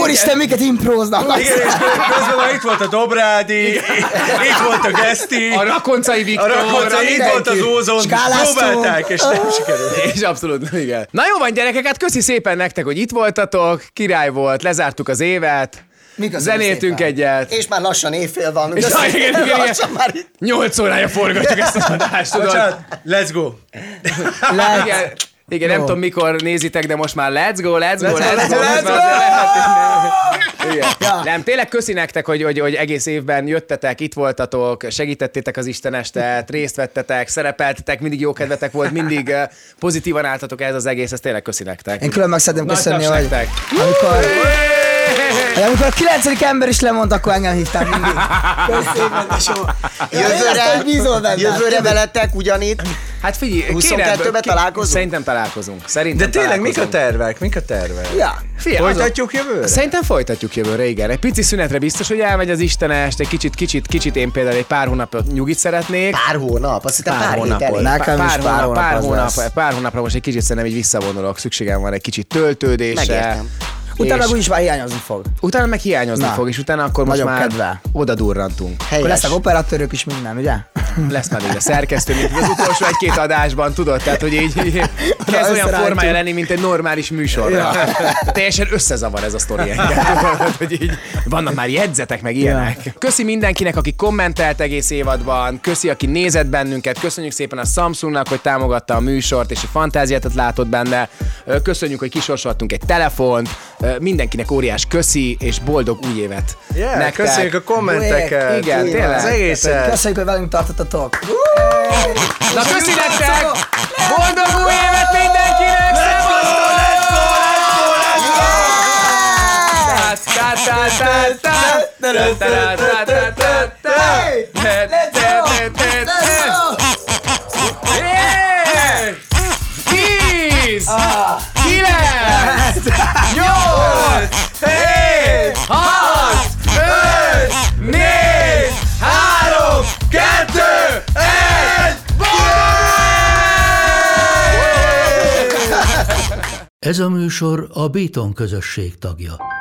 Speaker 8: Úristen, miket impróznak.
Speaker 5: Igen, és közben már itt volt a Dobrádi, itt volt a Geszti,
Speaker 7: A Rakoncai
Speaker 5: a
Speaker 7: Viktor,
Speaker 5: Rakonca, itt
Speaker 7: mindenki.
Speaker 5: volt az
Speaker 8: Skáláztunk.
Speaker 5: próbálták, és nem sikerült.
Speaker 7: És abszolút, igen. Na jó van, gyerekek, hát köszi szépen nektek, hogy itt voltatok. Király volt, lezártuk az évet.
Speaker 8: Köszönöm
Speaker 7: Zenéltünk
Speaker 8: szépen.
Speaker 7: egyet.
Speaker 8: És már lassan évfél van.
Speaker 7: És
Speaker 8: Köszönöm,
Speaker 7: igen, igen, igen.
Speaker 8: már itt.
Speaker 7: Nyolc órája forgatjuk ezt az adást, tudod?
Speaker 5: Bocsánat, let's go.
Speaker 8: Lehet.
Speaker 7: Igen, igen, nem
Speaker 8: Jó.
Speaker 7: tudom mikor nézitek, de most már let's go, let's go,
Speaker 5: Let's go,
Speaker 7: let's go.
Speaker 5: let's
Speaker 7: most
Speaker 5: go.
Speaker 7: már lehet- Igen.
Speaker 8: Ja.
Speaker 7: Nem, tényleg köszi nektek, hogy, hogy, hogy egész évben jöttetek, itt voltatok, segítettétek az Istenestet, részt vettetek, szerepeltetek, mindig jó kedvetek volt, mindig pozitívan álltatok ez az egész, ez tényleg köszi nektek.
Speaker 8: Én külön meg szeretném köszönni, hogy
Speaker 7: nektek.
Speaker 8: amikor, hogy amikor a kilencedik ember is lemondta, akkor engem hívtál mindig. Köszönöm.
Speaker 6: Jövőre, jövőre veletek ugyanitt.
Speaker 7: Hát figyelj,
Speaker 6: 22-ben
Speaker 7: ki-
Speaker 6: találkozunk?
Speaker 7: Szerintem találkozunk. Szerintem
Speaker 5: De tényleg, mik a tervek? Mik a tervek?
Speaker 8: Ja.
Speaker 7: Figyelj, azon-
Speaker 5: Folytatjuk jövőre?
Speaker 7: Szerintem folytatjuk jövőre, igen. Egy pici szünetre biztos, hogy elmegy az Istenest, egy kicsit, kicsit, kicsit én például egy pár hónapot nyugit szeretnék.
Speaker 6: Pár hónap, azt hittem pár, pár hét
Speaker 7: hónapot.
Speaker 6: elég.
Speaker 8: Nekem
Speaker 7: pár,
Speaker 8: is pár
Speaker 7: hónap,
Speaker 8: hónap
Speaker 7: pár, hónap, pár hónapra most egy kicsit szerintem így visszavonulok. Szükségem van egy kicsit töltődésre.
Speaker 6: Megértem.
Speaker 8: Utána úgyis már hiányozni fog.
Speaker 7: utána meg hiányozni
Speaker 8: Na.
Speaker 7: fog, és utána akkor most
Speaker 8: Nagyobb
Speaker 7: már
Speaker 8: kedvel.
Speaker 7: oda durrantunk.
Speaker 8: Akkor
Speaker 6: Helyes.
Speaker 8: lesznek operatőrök is minden, ugye?
Speaker 7: Lesz már ugye szerkesztő, mint az utolsó egy-két adásban, tudod? Tehát, hogy így, így kezd olyan formája lenni, mint egy normális műsor. Ja. Teljesen összezavar ez a sztori engem. hogy így vannak már jegyzetek, meg ilyenek. Köszi mindenkinek, aki kommentelt egész évadban, köszi, aki nézett bennünket, köszönjük szépen a Samsungnak, hogy támogatta a műsort, és a fantáziát látott benne. Köszönjük, hogy kisorsoltunk egy telefont, mindenkinek óriás köszi, és boldog új évet
Speaker 5: yeah,
Speaker 7: nektek.
Speaker 5: Köszönjük a kommenteket.
Speaker 7: Jé, igen,
Speaker 8: Jé,
Speaker 7: tényleg.
Speaker 5: Az egészet.
Speaker 8: Köszönjük, hogy velünk tartottatok.
Speaker 7: Na köszi nektek! Boldog új évet mindenkinek! Szevasztok! Let's go, let's go, let's go! Let's go, let's go! Let's go! Let's go! Ah! 8, 7, 6, 5, 4, 3, 2, 1,
Speaker 1: Ez a műsor a Béton közösség tagja.